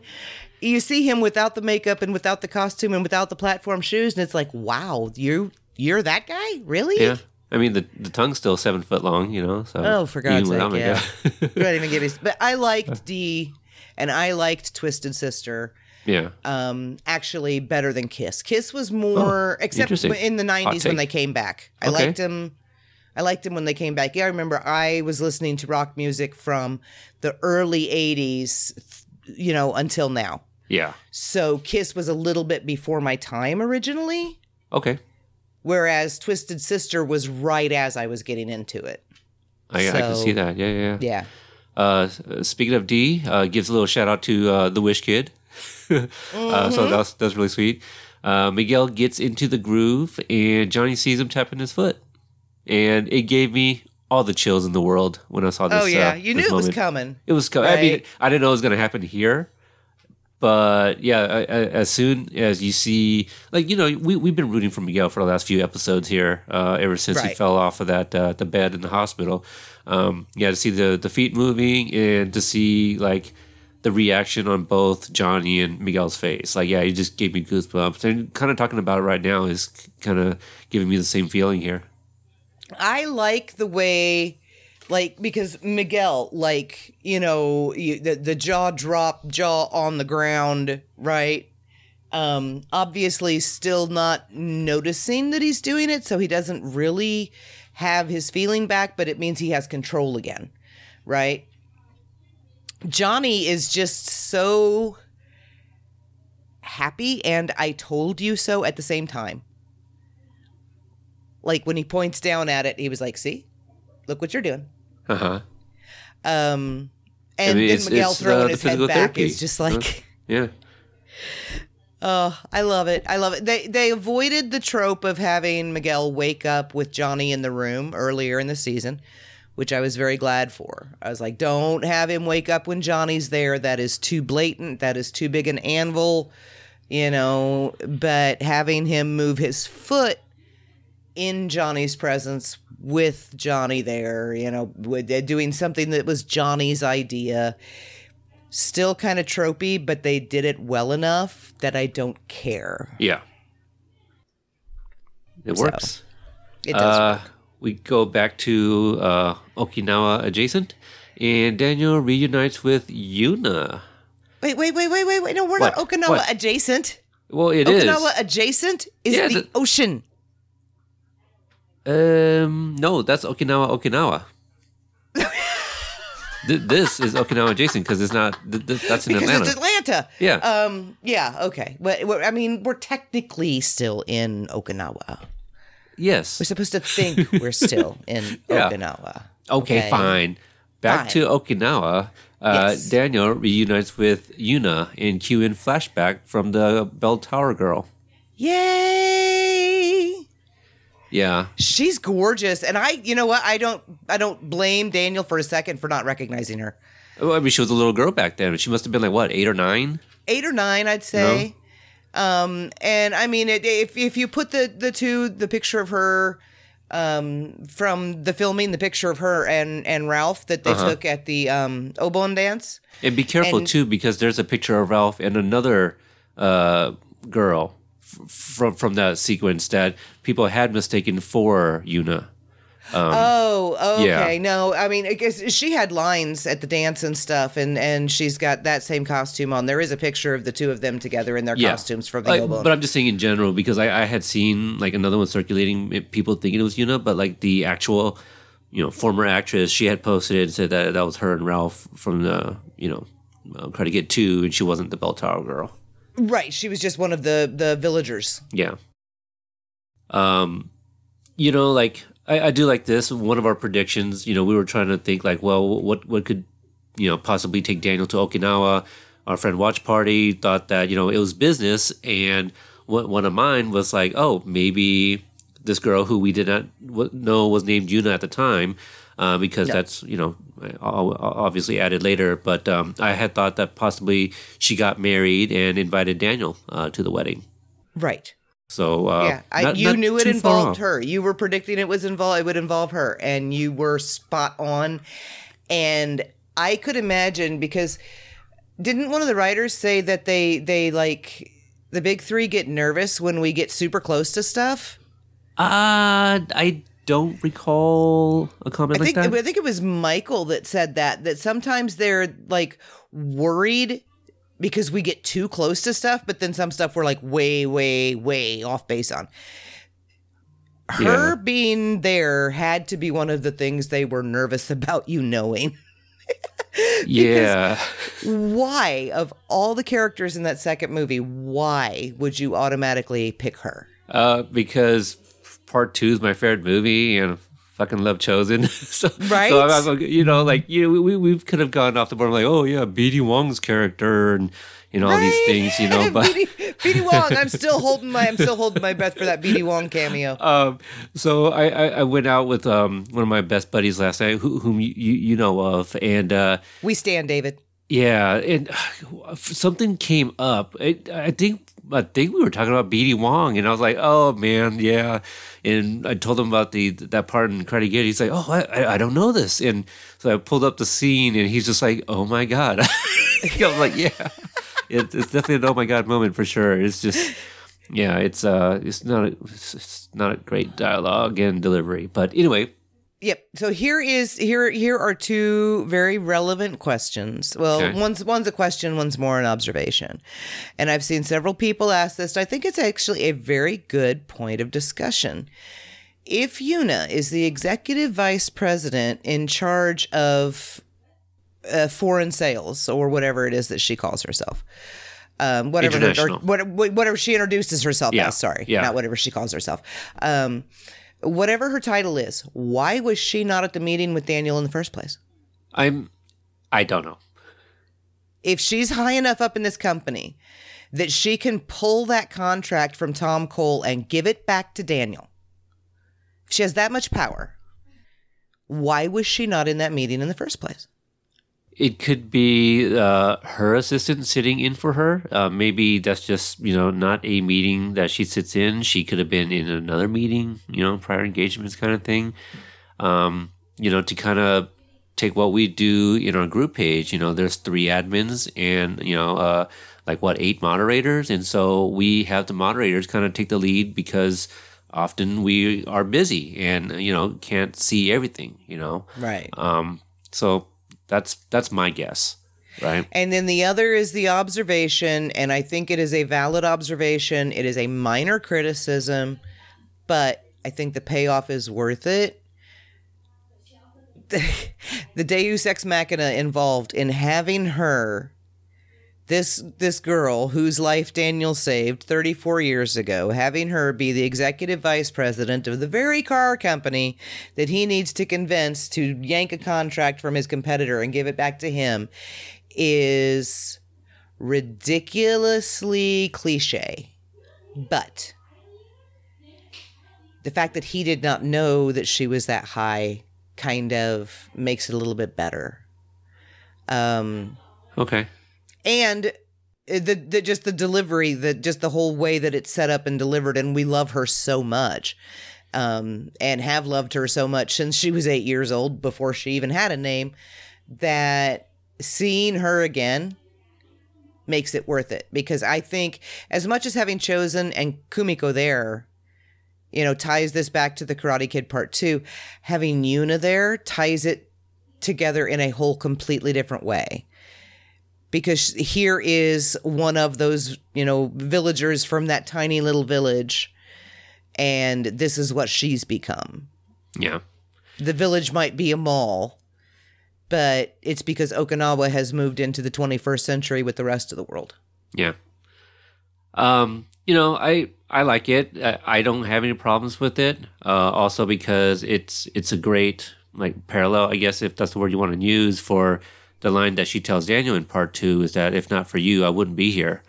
you see him without the makeup and without the costume and without the platform shoes, and it's like, wow, you you're that guy, really? yeah. I mean, the the tongue's still seven foot long, you know. So Oh, for God's sake, yeah. makeup. <laughs> Couldn't even give me. But I liked Dee, and I liked Twisted Sister. Yeah. Um, actually, better than Kiss. Kiss was more, Oh, interesting. in the '90s when they came back. I Okay. liked him. I liked him when they came back. Yeah, I remember I was listening to rock music from the early '80s, you know, until now. Yeah. So Kiss was a little bit before my time originally, Okay. whereas Twisted Sister was right as I was getting into it. I, I can see that. Yeah, yeah. yeah. Yeah. Uh, speaking of Dee, uh, gives a little shout out to uh, the Wish Kid. <laughs> uh, Mm-hmm. so that's that's really sweet. Uh, Miguel gets into the groove, and Johnny sees him tapping his foot, and it gave me all the chills in the world when I saw this. Oh yeah, uh, you knew it was coming. It was. Co- I mean, I didn't know it was going to happen here, but yeah, I, I, as soon as you see, like you know, we we've been rooting for Miguel for the last few episodes here, uh, ever since he fell off of that uh, the bed in the hospital. Um, yeah, to see the the feet moving and to see like the reaction on both Johnny and Miguel's face, like yeah, it just gave me goosebumps. And kind of talking about it right now is kind of giving me the same feeling here. I like the way, like, because Miguel, like, you know, the the jaw drop, jaw on the ground, right? Um, obviously, still not noticing that he's doing it, so he doesn't really have his feeling back, but it means he has control again, right? Johnny is just so happy and I told you so at the same time. Like when he points down at it, he was like, "See, look what you're doing." Uh huh. Um, and mean, then Miguel uh, throwing the his head physical back therapy. is just like, Yeah. <laughs> oh, I love it. I love it. They they avoided the trope of having Miguel wake up with Johnny in the room earlier in the season, which I was very glad for. I was like, don't have him wake up when Johnny's there. That is too blatant. That is too big an anvil, you know. But having him move his foot in Johnny's presence with Johnny there, you know, with, uh, doing something that was Johnny's idea. Still kind of tropey, but they did it well enough that I don't care. Yeah. It So, works. It does. Uh, we go back to uh, Okinawa adjacent, and Daniel reunites with Yuna. wait, wait, wait, wait, wait, wait. No, we're What? not Okinawa What? adjacent. Well, it is. Okinawa adjacent is Yeah, the, the- ocean. Um, no, that's Okinawa, Okinawa. <laughs> This is Okinawa adjacent because it's not. Th- th- that's in Because Atlanta. it's Atlanta. Yeah. Um. Yeah. Okay. But I mean, we're technically still in Okinawa. Yes. We're supposed to think we're still in <laughs> Yeah. Okinawa. Okay, fine. Back Fine. to Okinawa. Uh, Yes. Daniel reunites with Yuna in in flashback from the Bell Tower girl. Yay! Yeah. She's gorgeous, and I, you know what? I don't, I don't blame Daniel for a second for not recognizing her. Well, I mean, she was a little girl back then. She must have been like what, eight or nine? Eight or nine, I'd say. Um, and I mean, it, if if you put the the two, the picture of her, um, from the filming, the picture of her and and Ralph that they Uh-huh. took at the um Obon dance. And be careful And- too, because there's a picture of Ralph and another uh, girl f- from from that sequence that people had mistaken for Yuna. Um, Oh, okay. yeah. No, I mean, I guess she had lines at the dance and stuff, and and she's got that same costume on. There is a picture of the two of them together in their costumes from the Like. But I'm just saying in general because I, I had seen like another one circulating, eh, people thinking it was Yuna, but like the actual, you know, former actress, she had posted it and said that that was her and Ralph from the, you know, uh, Karate Kid Two, and she wasn't the Bell Tower girl. right, she was just one of the the villagers. Yeah. Um, you know, like I, I do like this. One of our predictions, you know, we were trying to think like, well, what what could, you know, possibly take Daniel to Okinawa. Our friend Watch Party thought that you know it was business, and one one of mine was like, oh, maybe this girl who we did not know was named Yuna at the time. Uh, because that's you know obviously added later, but um, I had thought that possibly she got married and invited Daniel uh, to the wedding. Right. So uh, yeah, I, not- you not knew it involved her. You were predicting it was involved. It would involve her, and you were spot on. And I could imagine because didn't one of the writers say that they they like the big three get nervous when we get super close to stuff? Uh, I don't recall a comment I like that. I think it was Michael that said that that sometimes they're like worried because we get too close to stuff, but then some stuff we're like way, way, way off base on. Her Yeah. being there had to be one of the things they were nervous <laughs> about you knowing. <laughs> yeah, Why, of all the characters in that second movie, why would you automatically pick her? uh, because part two is my favorite movie, and fucking love Chozen. <laughs> so, Right? So I'm, I'm- you know, like you know, we we could have gone off the board I'm like, oh yeah, BD Wong's character, and you know all these things, you know, <laughs> but. BD, BD Wong, I'm still holding my I'm still holding my breath for that BD Wong cameo. <laughs> Um, so I, I, I went out with um, one of my best buddies last night, who, whom you, you you know of, and uh, we stand, David. Yeah, and uh, something came up. I, I think I think we were talking about BD Wong, and I was like, "Oh man, yeah." And I told him about the that part in Karate Kid. He's like, "Oh, I, I- I don't know this," and so I pulled up the scene, and he's just like, "Oh my god!" <laughs> I'm like, "Yeah, it, it's definitely an oh my god moment for sure." It's just, yeah, it's uh, it's not a, it's not a great dialogue and delivery, but anyway, Yep. So here is here here are two very relevant questions. Well, Okay. one's one's a question, one's more an observation. And I've seen several people ask this. I think it's actually a very good point of discussion. If Yuna is the executive vice president in charge of uh, foreign sales or whatever it is that she calls herself, um, whatever her- or, what- whatever she introduces herself Yeah, as. Sorry, yeah. not whatever she calls herself. Um, whatever her title is, why was she not at the meeting with Daniel in the first place? I'm I don't know. If she's high enough up in this company that she can pull that contract from Tom Cole and give it back to Daniel, if she has that much power. Why was she not in that meeting in the first place? It could be uh, her assistant sitting in for her. Uh, maybe that's just you know not a meeting that she sits in. She could have been in another meeting, you know, prior engagements kind of thing. Um, you know, to kind of take what we do in our group page. You know, there's three admins and you know, uh, like what eight moderators, and so we have the moderators kind of take the lead because often we are busy and you know can't see everything. You know, Right. um, so that's that's my guess, right? And then the other is the observation, and I think it is a valid observation. It is a minor criticism, but I think the payoff is worth it. <laughs> The, Deus Ex Machina involved in having her, this this girl whose life Daniel saved 34 years ago, having her be the executive vice president of the very car company that he needs to convince to yank a contract from his competitor and give it back to him is ridiculously cliche. But the fact that he did not know that she was that high kind of makes it a little bit better. Um, Okay. And the, the just the delivery, the just the whole way that it's set up and delivered, and we love her so much, um, and have loved her so much since she was eight years old before she even had a name. That seeing her again makes it worth it because I think as much as having Chozen and Kumiko there you know, ties this back to the Karate Kid Part Two. Having Yuna there ties it together in a whole completely different way. Because here is one of those, you know, villagers from that tiny little village, and this is what she's become. Yeah. The village might be a mall, but it's because Okinawa has moved into the 21st century with the rest of the world. Yeah. Um, you know, I I like it. I, I don't have any problems with it. Uh, also because it's it's a great like parallel, I guess, if that's the word you want to use for the line that she tells Daniel in part two is that if not for you, I wouldn't be here.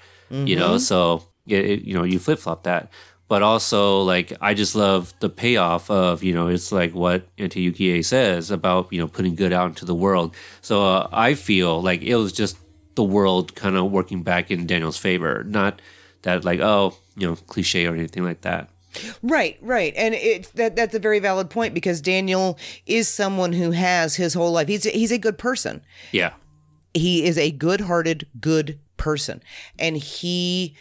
You know, so it, it- you know, you flip flop that. But also, like, I just love the payoff of, you know, it's like what Auntie Yukie says about, you know, putting good out into the world. So uh, I feel like it was just the world kind of working back in Daniel's favor, not that, like, oh, you know, cliche or anything like that. Right, right, and it's that that's a very valid point because Daniel is someone who has his whole life. He's he's a good person. Yeah. He is a good-hearted, good person, and he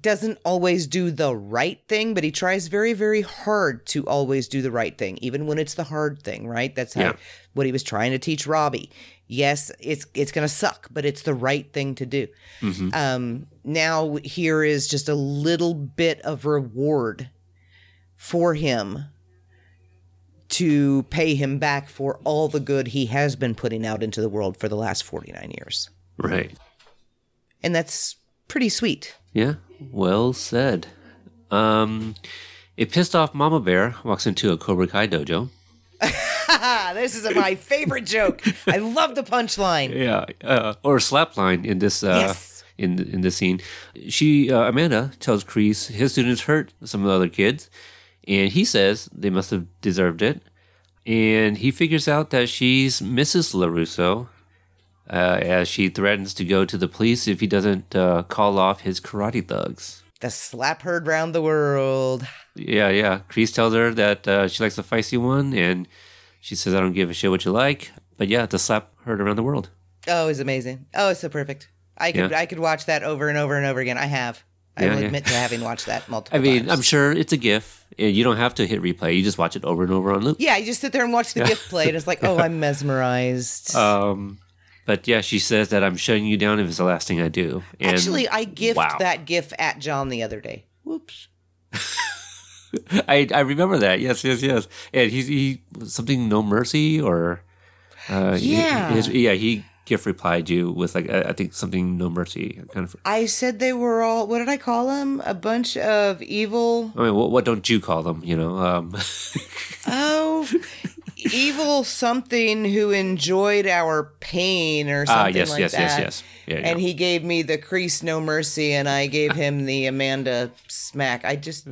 doesn't always do the right thing, but he tries very, very hard to always do the right thing, even when it's the hard thing. Right? That's how Yeah. what he was trying to teach Robbie. Yes, it's it's gonna suck, but it's the right thing to do. Um, now here is just a little bit of reward for him to pay him back for all the good he has been putting out into the world for the last 49 years. Right. And that's pretty sweet. Yeah, well said. Um, a pissed off mama bear walks into a Cobra Kai dojo. <laughs> This is my favorite joke. I love the punchline. Yeah, uh, or slapline in this uh, Yes. in in this scene. She uh, Amanda tells Kreese his students hurt some of the other kids, and he says they must have deserved it. And he figures out that she's Mrs. LaRusso, uh, as she threatens to go to the police if he doesn't uh, call off his karate thugs. The slap heard round the world. Yeah, yeah. Kreese tells her that uh, she likes the feisty one, and she says, "I don't give a shit what you like." But yeah, the slap heard around the world. Oh, it's amazing. Oh, it's so perfect. I could Yeah. I could watch that over and over and over again. I have. I Yeah, will yeah. admit to having watched that <laughs> multiple times. I mean, times. I'm sure it's a GIF. and You don't have to hit replay. You just watch it over and over on loop. Yeah, you just sit there and watch the GIF play, and it's like, <laughs> oh, I'm mesmerized. Um, but yeah, she says that I'm shutting you down if it's the last thing I do. And Actually, I gift wow. that gif at John the other day. Whoops. <laughs> <laughs> I I remember that. Yes, yes, yes. And he's he something no mercy or uh, he- Yeah. his- yeah. He gift replied you with like I I think something no mercy kind of. I said they were all. What did I call them? A bunch of evil. I mean, what, what don't you call them? You know, um, <laughs> Oh, evil something who enjoyed our pain or ah, something yes, like yes, that. yes, yes, yeah, yeah. And he gave me the Kreese no mercy, and I gave him the Amanda smack. I just,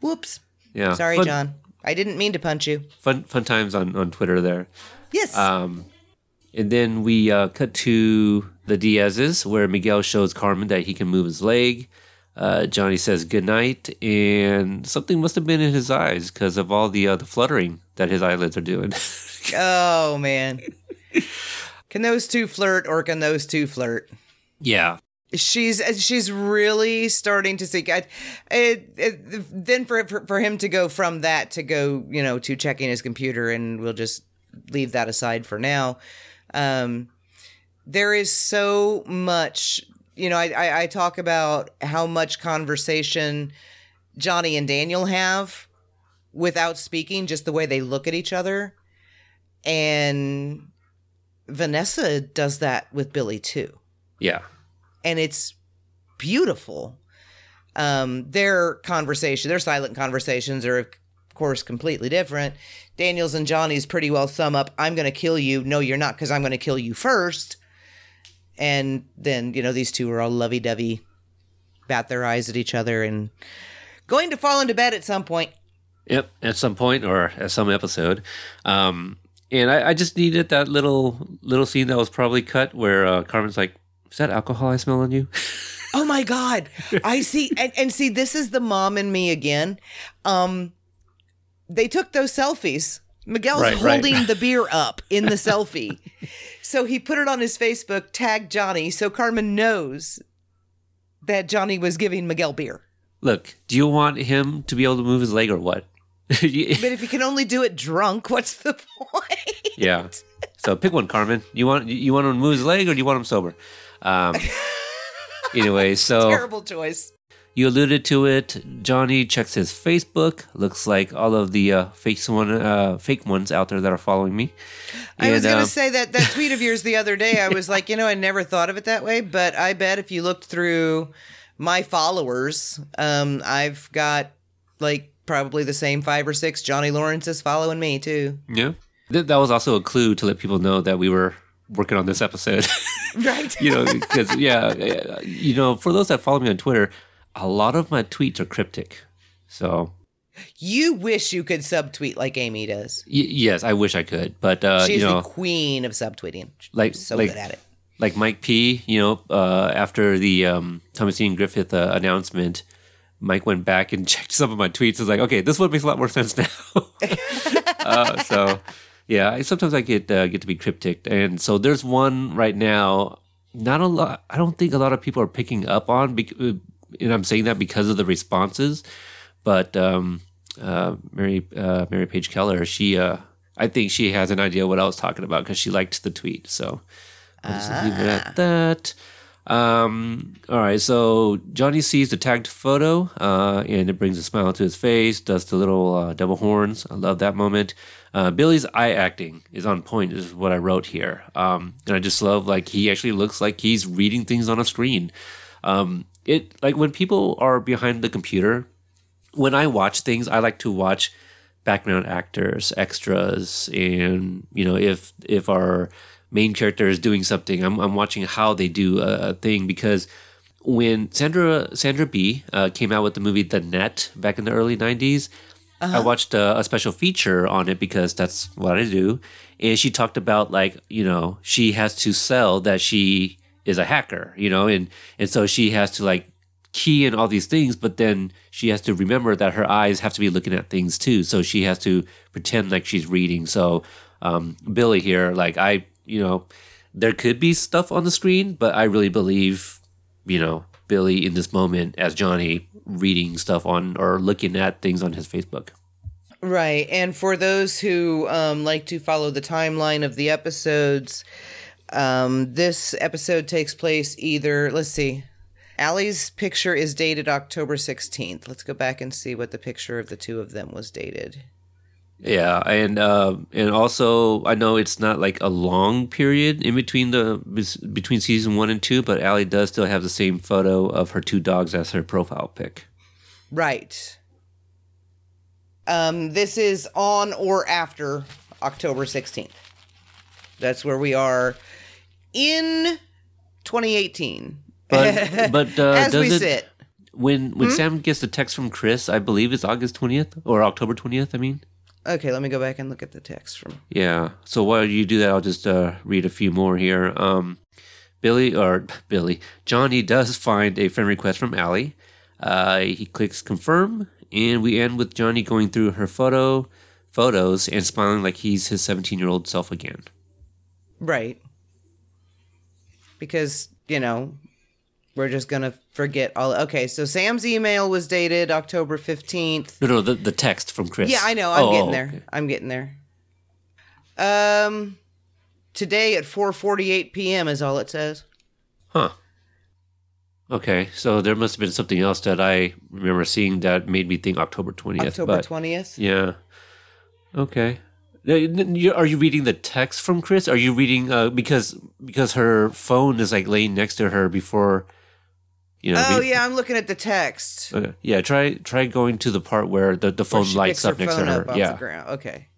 whoops. yeah. Sorry, fun, John. I didn't mean to punch you. Fun, fun times on on Twitter there. Yes. Um, and then we uh, cut to the Diaz's, where Miguel shows Carmen that he can move his leg. Uh, Johnny says goodnight, and something must have been in his eyes because of all the uh, the fluttering that his eyelids are doing. <laughs> oh man. Can those two flirt, or can those two flirt? yeah, she's she's really starting to see I, it, it, then for, for for him to go from that to go you know to checking his computer and we'll just leave that aside for now. Um there is so much you know I, I i talk about how much conversation johnny and daniel have without speaking just the way they look at each other. And vanessa does that with billy too. Yeah, and it's beautiful. Um, their conversation, their silent conversations are, of course, completely different. Daniel's and Johnny's pretty well sum up I'm going to kill you. No, you're not, because I'm going to kill you first. And then, you know, these two are all lovey dovey, bat their eyes at each other, and going to fall into bed at some point. yep. At some point or at some episode, um, and I, I just needed that little little scene that was probably cut where uh, Carmen's like, "Is that alcohol I smell on you?" <laughs> Oh my God. I see. And, and see, this is the mom and me again. Um, they took those selfies. Miguel's Right, right. holding the beer up in the selfie. So he put it on his Facebook, tagged Johnny, so Carmen knows that Johnny was giving Miguel beer. look, do you want him to be able to move his leg or what? <laughs> But if you can only do it drunk, what's the point? yeah. So pick one, Carmen. You want you want him to move his leg or do you want him sober? Um, <laughs> anyway, so Terrible choice. you alluded to it. Johnny checks his Facebook. Looks like all of the uh, fake one, uh, fake ones out there that are following me. I was going to say that that <laughs> tweet of yours the other day. I was like, you know, I never thought of it that way, but I bet if you looked through my followers, um, I've got like probably the same five or six Johnny Lawrence's following me too. Yeah. Th- that was also a clue to let people know that we were working on this episode. <laughs> Right. you know, because yeah, you know, for those that follow me on Twitter, a lot of my tweets are cryptic. So You wish you could subtweet like Amy does. y- yes, I wish I could, but uh, She's you know, the queen of subtweeting. like so like good at it. like Mike P. You know, uh, after the um, Thomas Ian Griffith uh, announcement. Mike went back and <laughs> checked some of my tweets. Was like, okay, this one makes a lot more sense now. <laughs> uh, so, yeah, I, sometimes I get uh, get to be cryptic, and so there's one right now. Not a lot. I don't think a lot of people are picking up on, bec- uh, and I'm saying that because of the responses. But um, uh, Mary uh, Mary Page Keller, she, uh, I think she has an idea what I was talking about because she liked the tweet. So I'll just leave it at that. Um, all right, so Johnny sees the tagged photo, uh, and it brings a smile to his face. Does the little uh, double horns? I love that moment. Uh, Billy's eye acting is on point. Is what I wrote here, um, and I just love like he actually looks like he's reading things on a screen. Um, it like when people are behind the computer. When I watch things, I like to watch background actors, extras, and you know if if our main character is doing something, I'm I'm watching how they do a, a thing because when Sandra Sandra B uh, came out with the movie The Net back in the early '90s, I watched a, a special feature on it because that's what I do, and she talked about like you know she has to sell that she is a hacker, you know, and and so she has to like key in all these things, but then she has to remember that her eyes have to be looking at things too. So she has to pretend like she's reading. So um, Billy here, like I, you know, there could be stuff on the screen, but I really believe, you know, Billy in this moment as Johnny reading stuff on or looking at things on his Facebook. Right. And for those who um, like to follow the timeline of the episodes, um, this episode takes place either, let's see, Allie's picture is dated October 16th. Let's go back and see what the picture of the two of them was dated. Yeah, and uh, and also I know it's not like a long period in between the between season one and two, but Allie does still have the same photo of her two dogs as her profile pic. Right. Um, this is on or after October 16th. That's where we are in 2018. But <laughs> but uh, As does we it sit. when when Sam gets the text from Chris? I believe it's August twentieth or October twentieth. I mean, Okay, let me go back and look at the text from. yeah. So while you do that, I'll just uh, read a few more here. Um, Billy or <laughs> Billy Johnny does find a friend request from Allie. Uh, he clicks confirm, and we end with Johnny going through her photo photos and smiling like he's his seventeen year old self again. Right. Because, you know, we're just going to forget all. Okay, so Sam's email was dated October 15th. No, no, the the text from Chris. Yeah, I know. I'm Oh, getting there. okay. I'm getting there. Um, today at 4:48 p.m. is all it says. Huh. Okay, so there must have been something else that I remember seeing that made me think October 20th. October 20th. Yeah. Okay. Now, n- you- Are you reading the text from Chris? Are you reading uh, because because her phone is like laying next to her before, you know? Oh yeah, I'm looking at the text. Okay. Yeah. Try try going to the part where the, the phone lights up next to her. Yeah. Okay.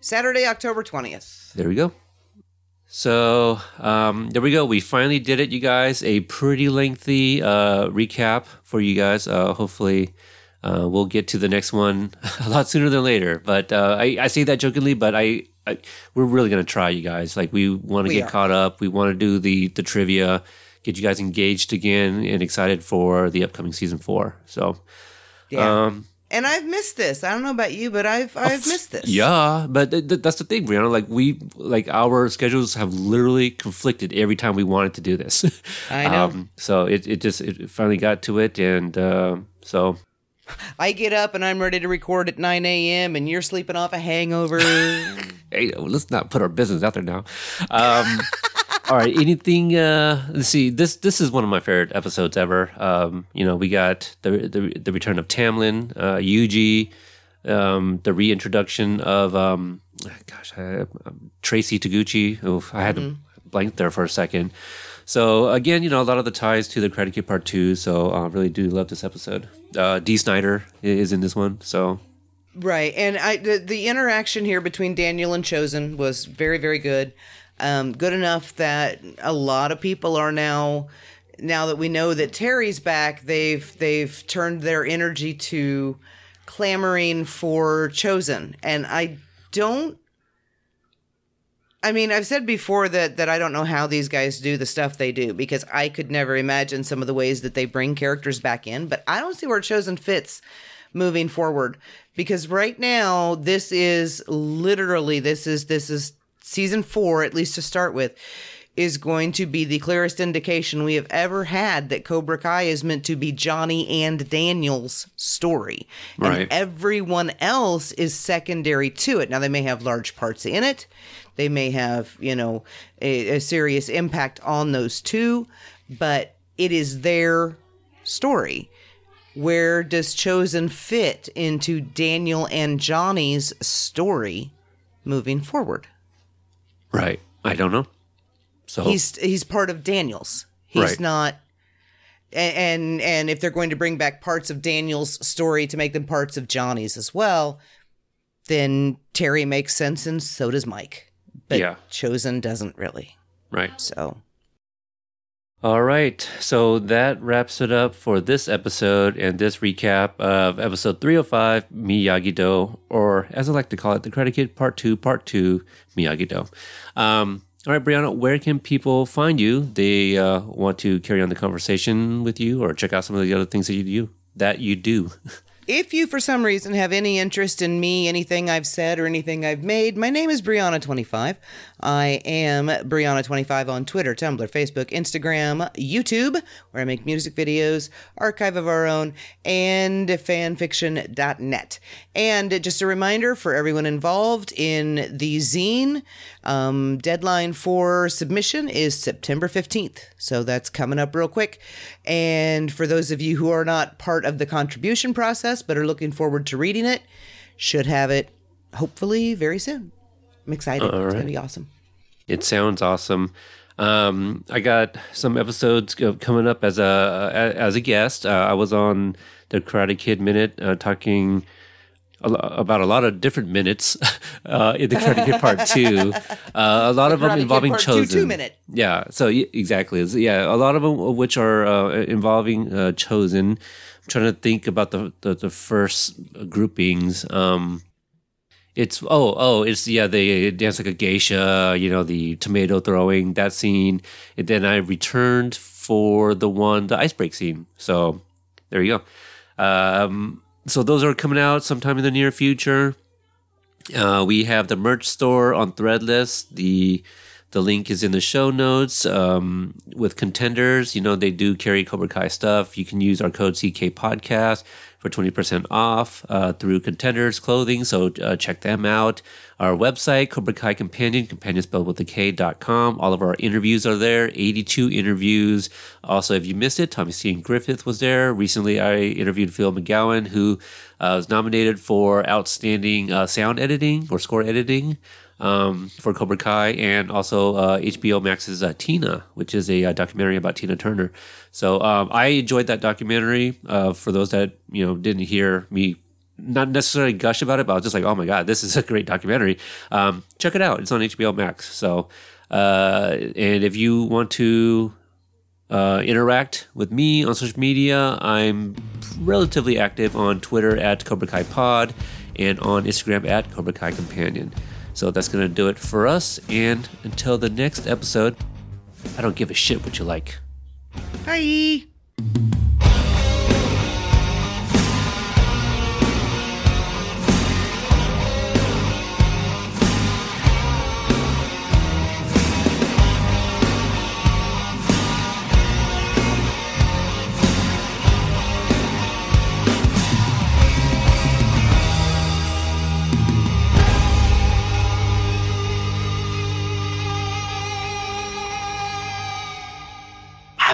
Saturday, October 20th. There we go. So um, there we go. We finally did it, you guys. A pretty lengthy uh, recap for you guys. Uh, hopefully, uh, we'll get to the next one <laughs> a lot sooner than later. But uh, I, I say that jokingly, but I, I we're really gonna try, you guys. Like we want to get are. caught up. We want to do the the trivia, get you guys engaged again and excited for the upcoming season four. So Yeah. um, And I've missed this. I don't know about you, but I've I've missed this. Yeah, but th- th- that's the thing, Brianna. Like we, like our schedules have literally conflicted every time we wanted to do this. <laughs> I know. Um, so it, it just it finally got to it, and uh, so I get up and I'm ready to record at 9 a.m. and you're sleeping off a hangover. <laughs> hey, let's not put our business out there now. Um, <laughs> all right, anything? Uh, let's see. This this is one of my favorite episodes ever. Um, you know, we got the the, the return of Tamlyn, uh, Yuji, um, the reintroduction of um, gosh, I, um, Traci Toguchi. Oof, I had to blank there for a second. So again, you know, a lot of the ties to the Karate Kid Part Two. So I uh, really do love this episode. Uh, Dee Snider is in this one. So right. And I the, the interaction here between Daniel and Chozen was very, very good. Um, good enough that a lot of people are now now that we know that Terry's back, they've they've turned their energy to clamoring for Chozen. And I don't I mean, I've said before that that I don't know how these guys do the stuff they do because I could never imagine some of the ways that they bring characters back in, but I don't see where Chozen fits moving forward because right now this is literally this is this is season 4 at least to start with is going to be the clearest indication we have ever had that Cobra Kai is meant to be Johnny and Daniel's story. Right. And everyone else is secondary to it. Now, they may have large parts in it, they may have, you know, a, a serious impact on those two, but it is their story. Where does Chozen fit into Daniel and Johnny's story moving forward? Right, I don't know. So he's he's part of Daniel's. He's Right. not and and if they're going to bring back parts of Daniel's story to make them parts of Johnny's as well, then Terry makes sense and so does Mike. But Yeah. Chozen doesn't really. right. So All right. So that wraps it up for this episode and this recap of episode 305, Miyagi Do, or as I like to call it, the Karate Kid Part 2, Part 2, Miyagi Do. Um, all right, Brianna, where can people find you? They uh, want to carry on the conversation with you or check out some of the other things that you do. That you do. <laughs> If you, for some reason, have any interest in me, anything I've said, or anything I've made, my name is Brianna25. I am Brianna25 on Twitter, Tumblr, Facebook, Instagram, YouTube, where I make music videos, archive of our own, and fanfiction.net. And just a reminder for everyone involved in the zine, um, deadline for submission is September 15th. So that's coming up real quick. And for those of you who are not part of the contribution process but are looking forward to reading it, should have it hopefully very soon. I'm excited. It's going to be awesome. It sounds awesome. Um, I got some episodes coming up as a as a guest. Uh, I was on the Karate Kid Minute uh, talking a about a lot of different minutes <laughs> uh, in the Karate Kid Part <laughs> Two. Uh, a lot of Karate them Kid involving Part Chozen. two minute. Yeah. So y- exactly. Yeah. A lot of them, which are uh, involving uh, Chozen. I'm trying to think about the the, the first groupings. Um, it's oh oh it's yeah they dance like a geisha you know the tomato throwing that scene and then i returned for the one the ice break scene so there you go um so those are coming out sometime in the near future uh, we have the merch store on Threadless. The the link is in the show notes. Um, with contenders, you know they do carry Cobra Kai stuff. You can use our code CK Podcast for twenty percent off uh, through Contenders Clothing. So uh, check them out. Our website, Cobra Kai Companion, companion spelled with a K dot com. All of our interviews are there. Eighty-two interviews. Also, if you missed it, Tommy C. Griffith was there. Recently, I interviewed Phil McGowan, who uh, was nominated for outstanding uh, sound editing or score editing um, for Cobra Kai, and also uh, HBO Max's uh, Tina, which is a uh, documentary about Tina Turner. So um, I enjoyed that documentary. Uh, for those that you know didn't hear me. Not necessarily gush about it, but I was just like, "Oh my god, this is a great documentary!" Um, check it out; it's on HBO Max. So, uh, and if you want to uh, interact with me on social media. I'm relatively active on Twitter at Cobra Kai Pod and on Instagram at Cobra Kai Companion. So that's going to do it for us. And until the next episode, I don't give a shit what you like. Bye.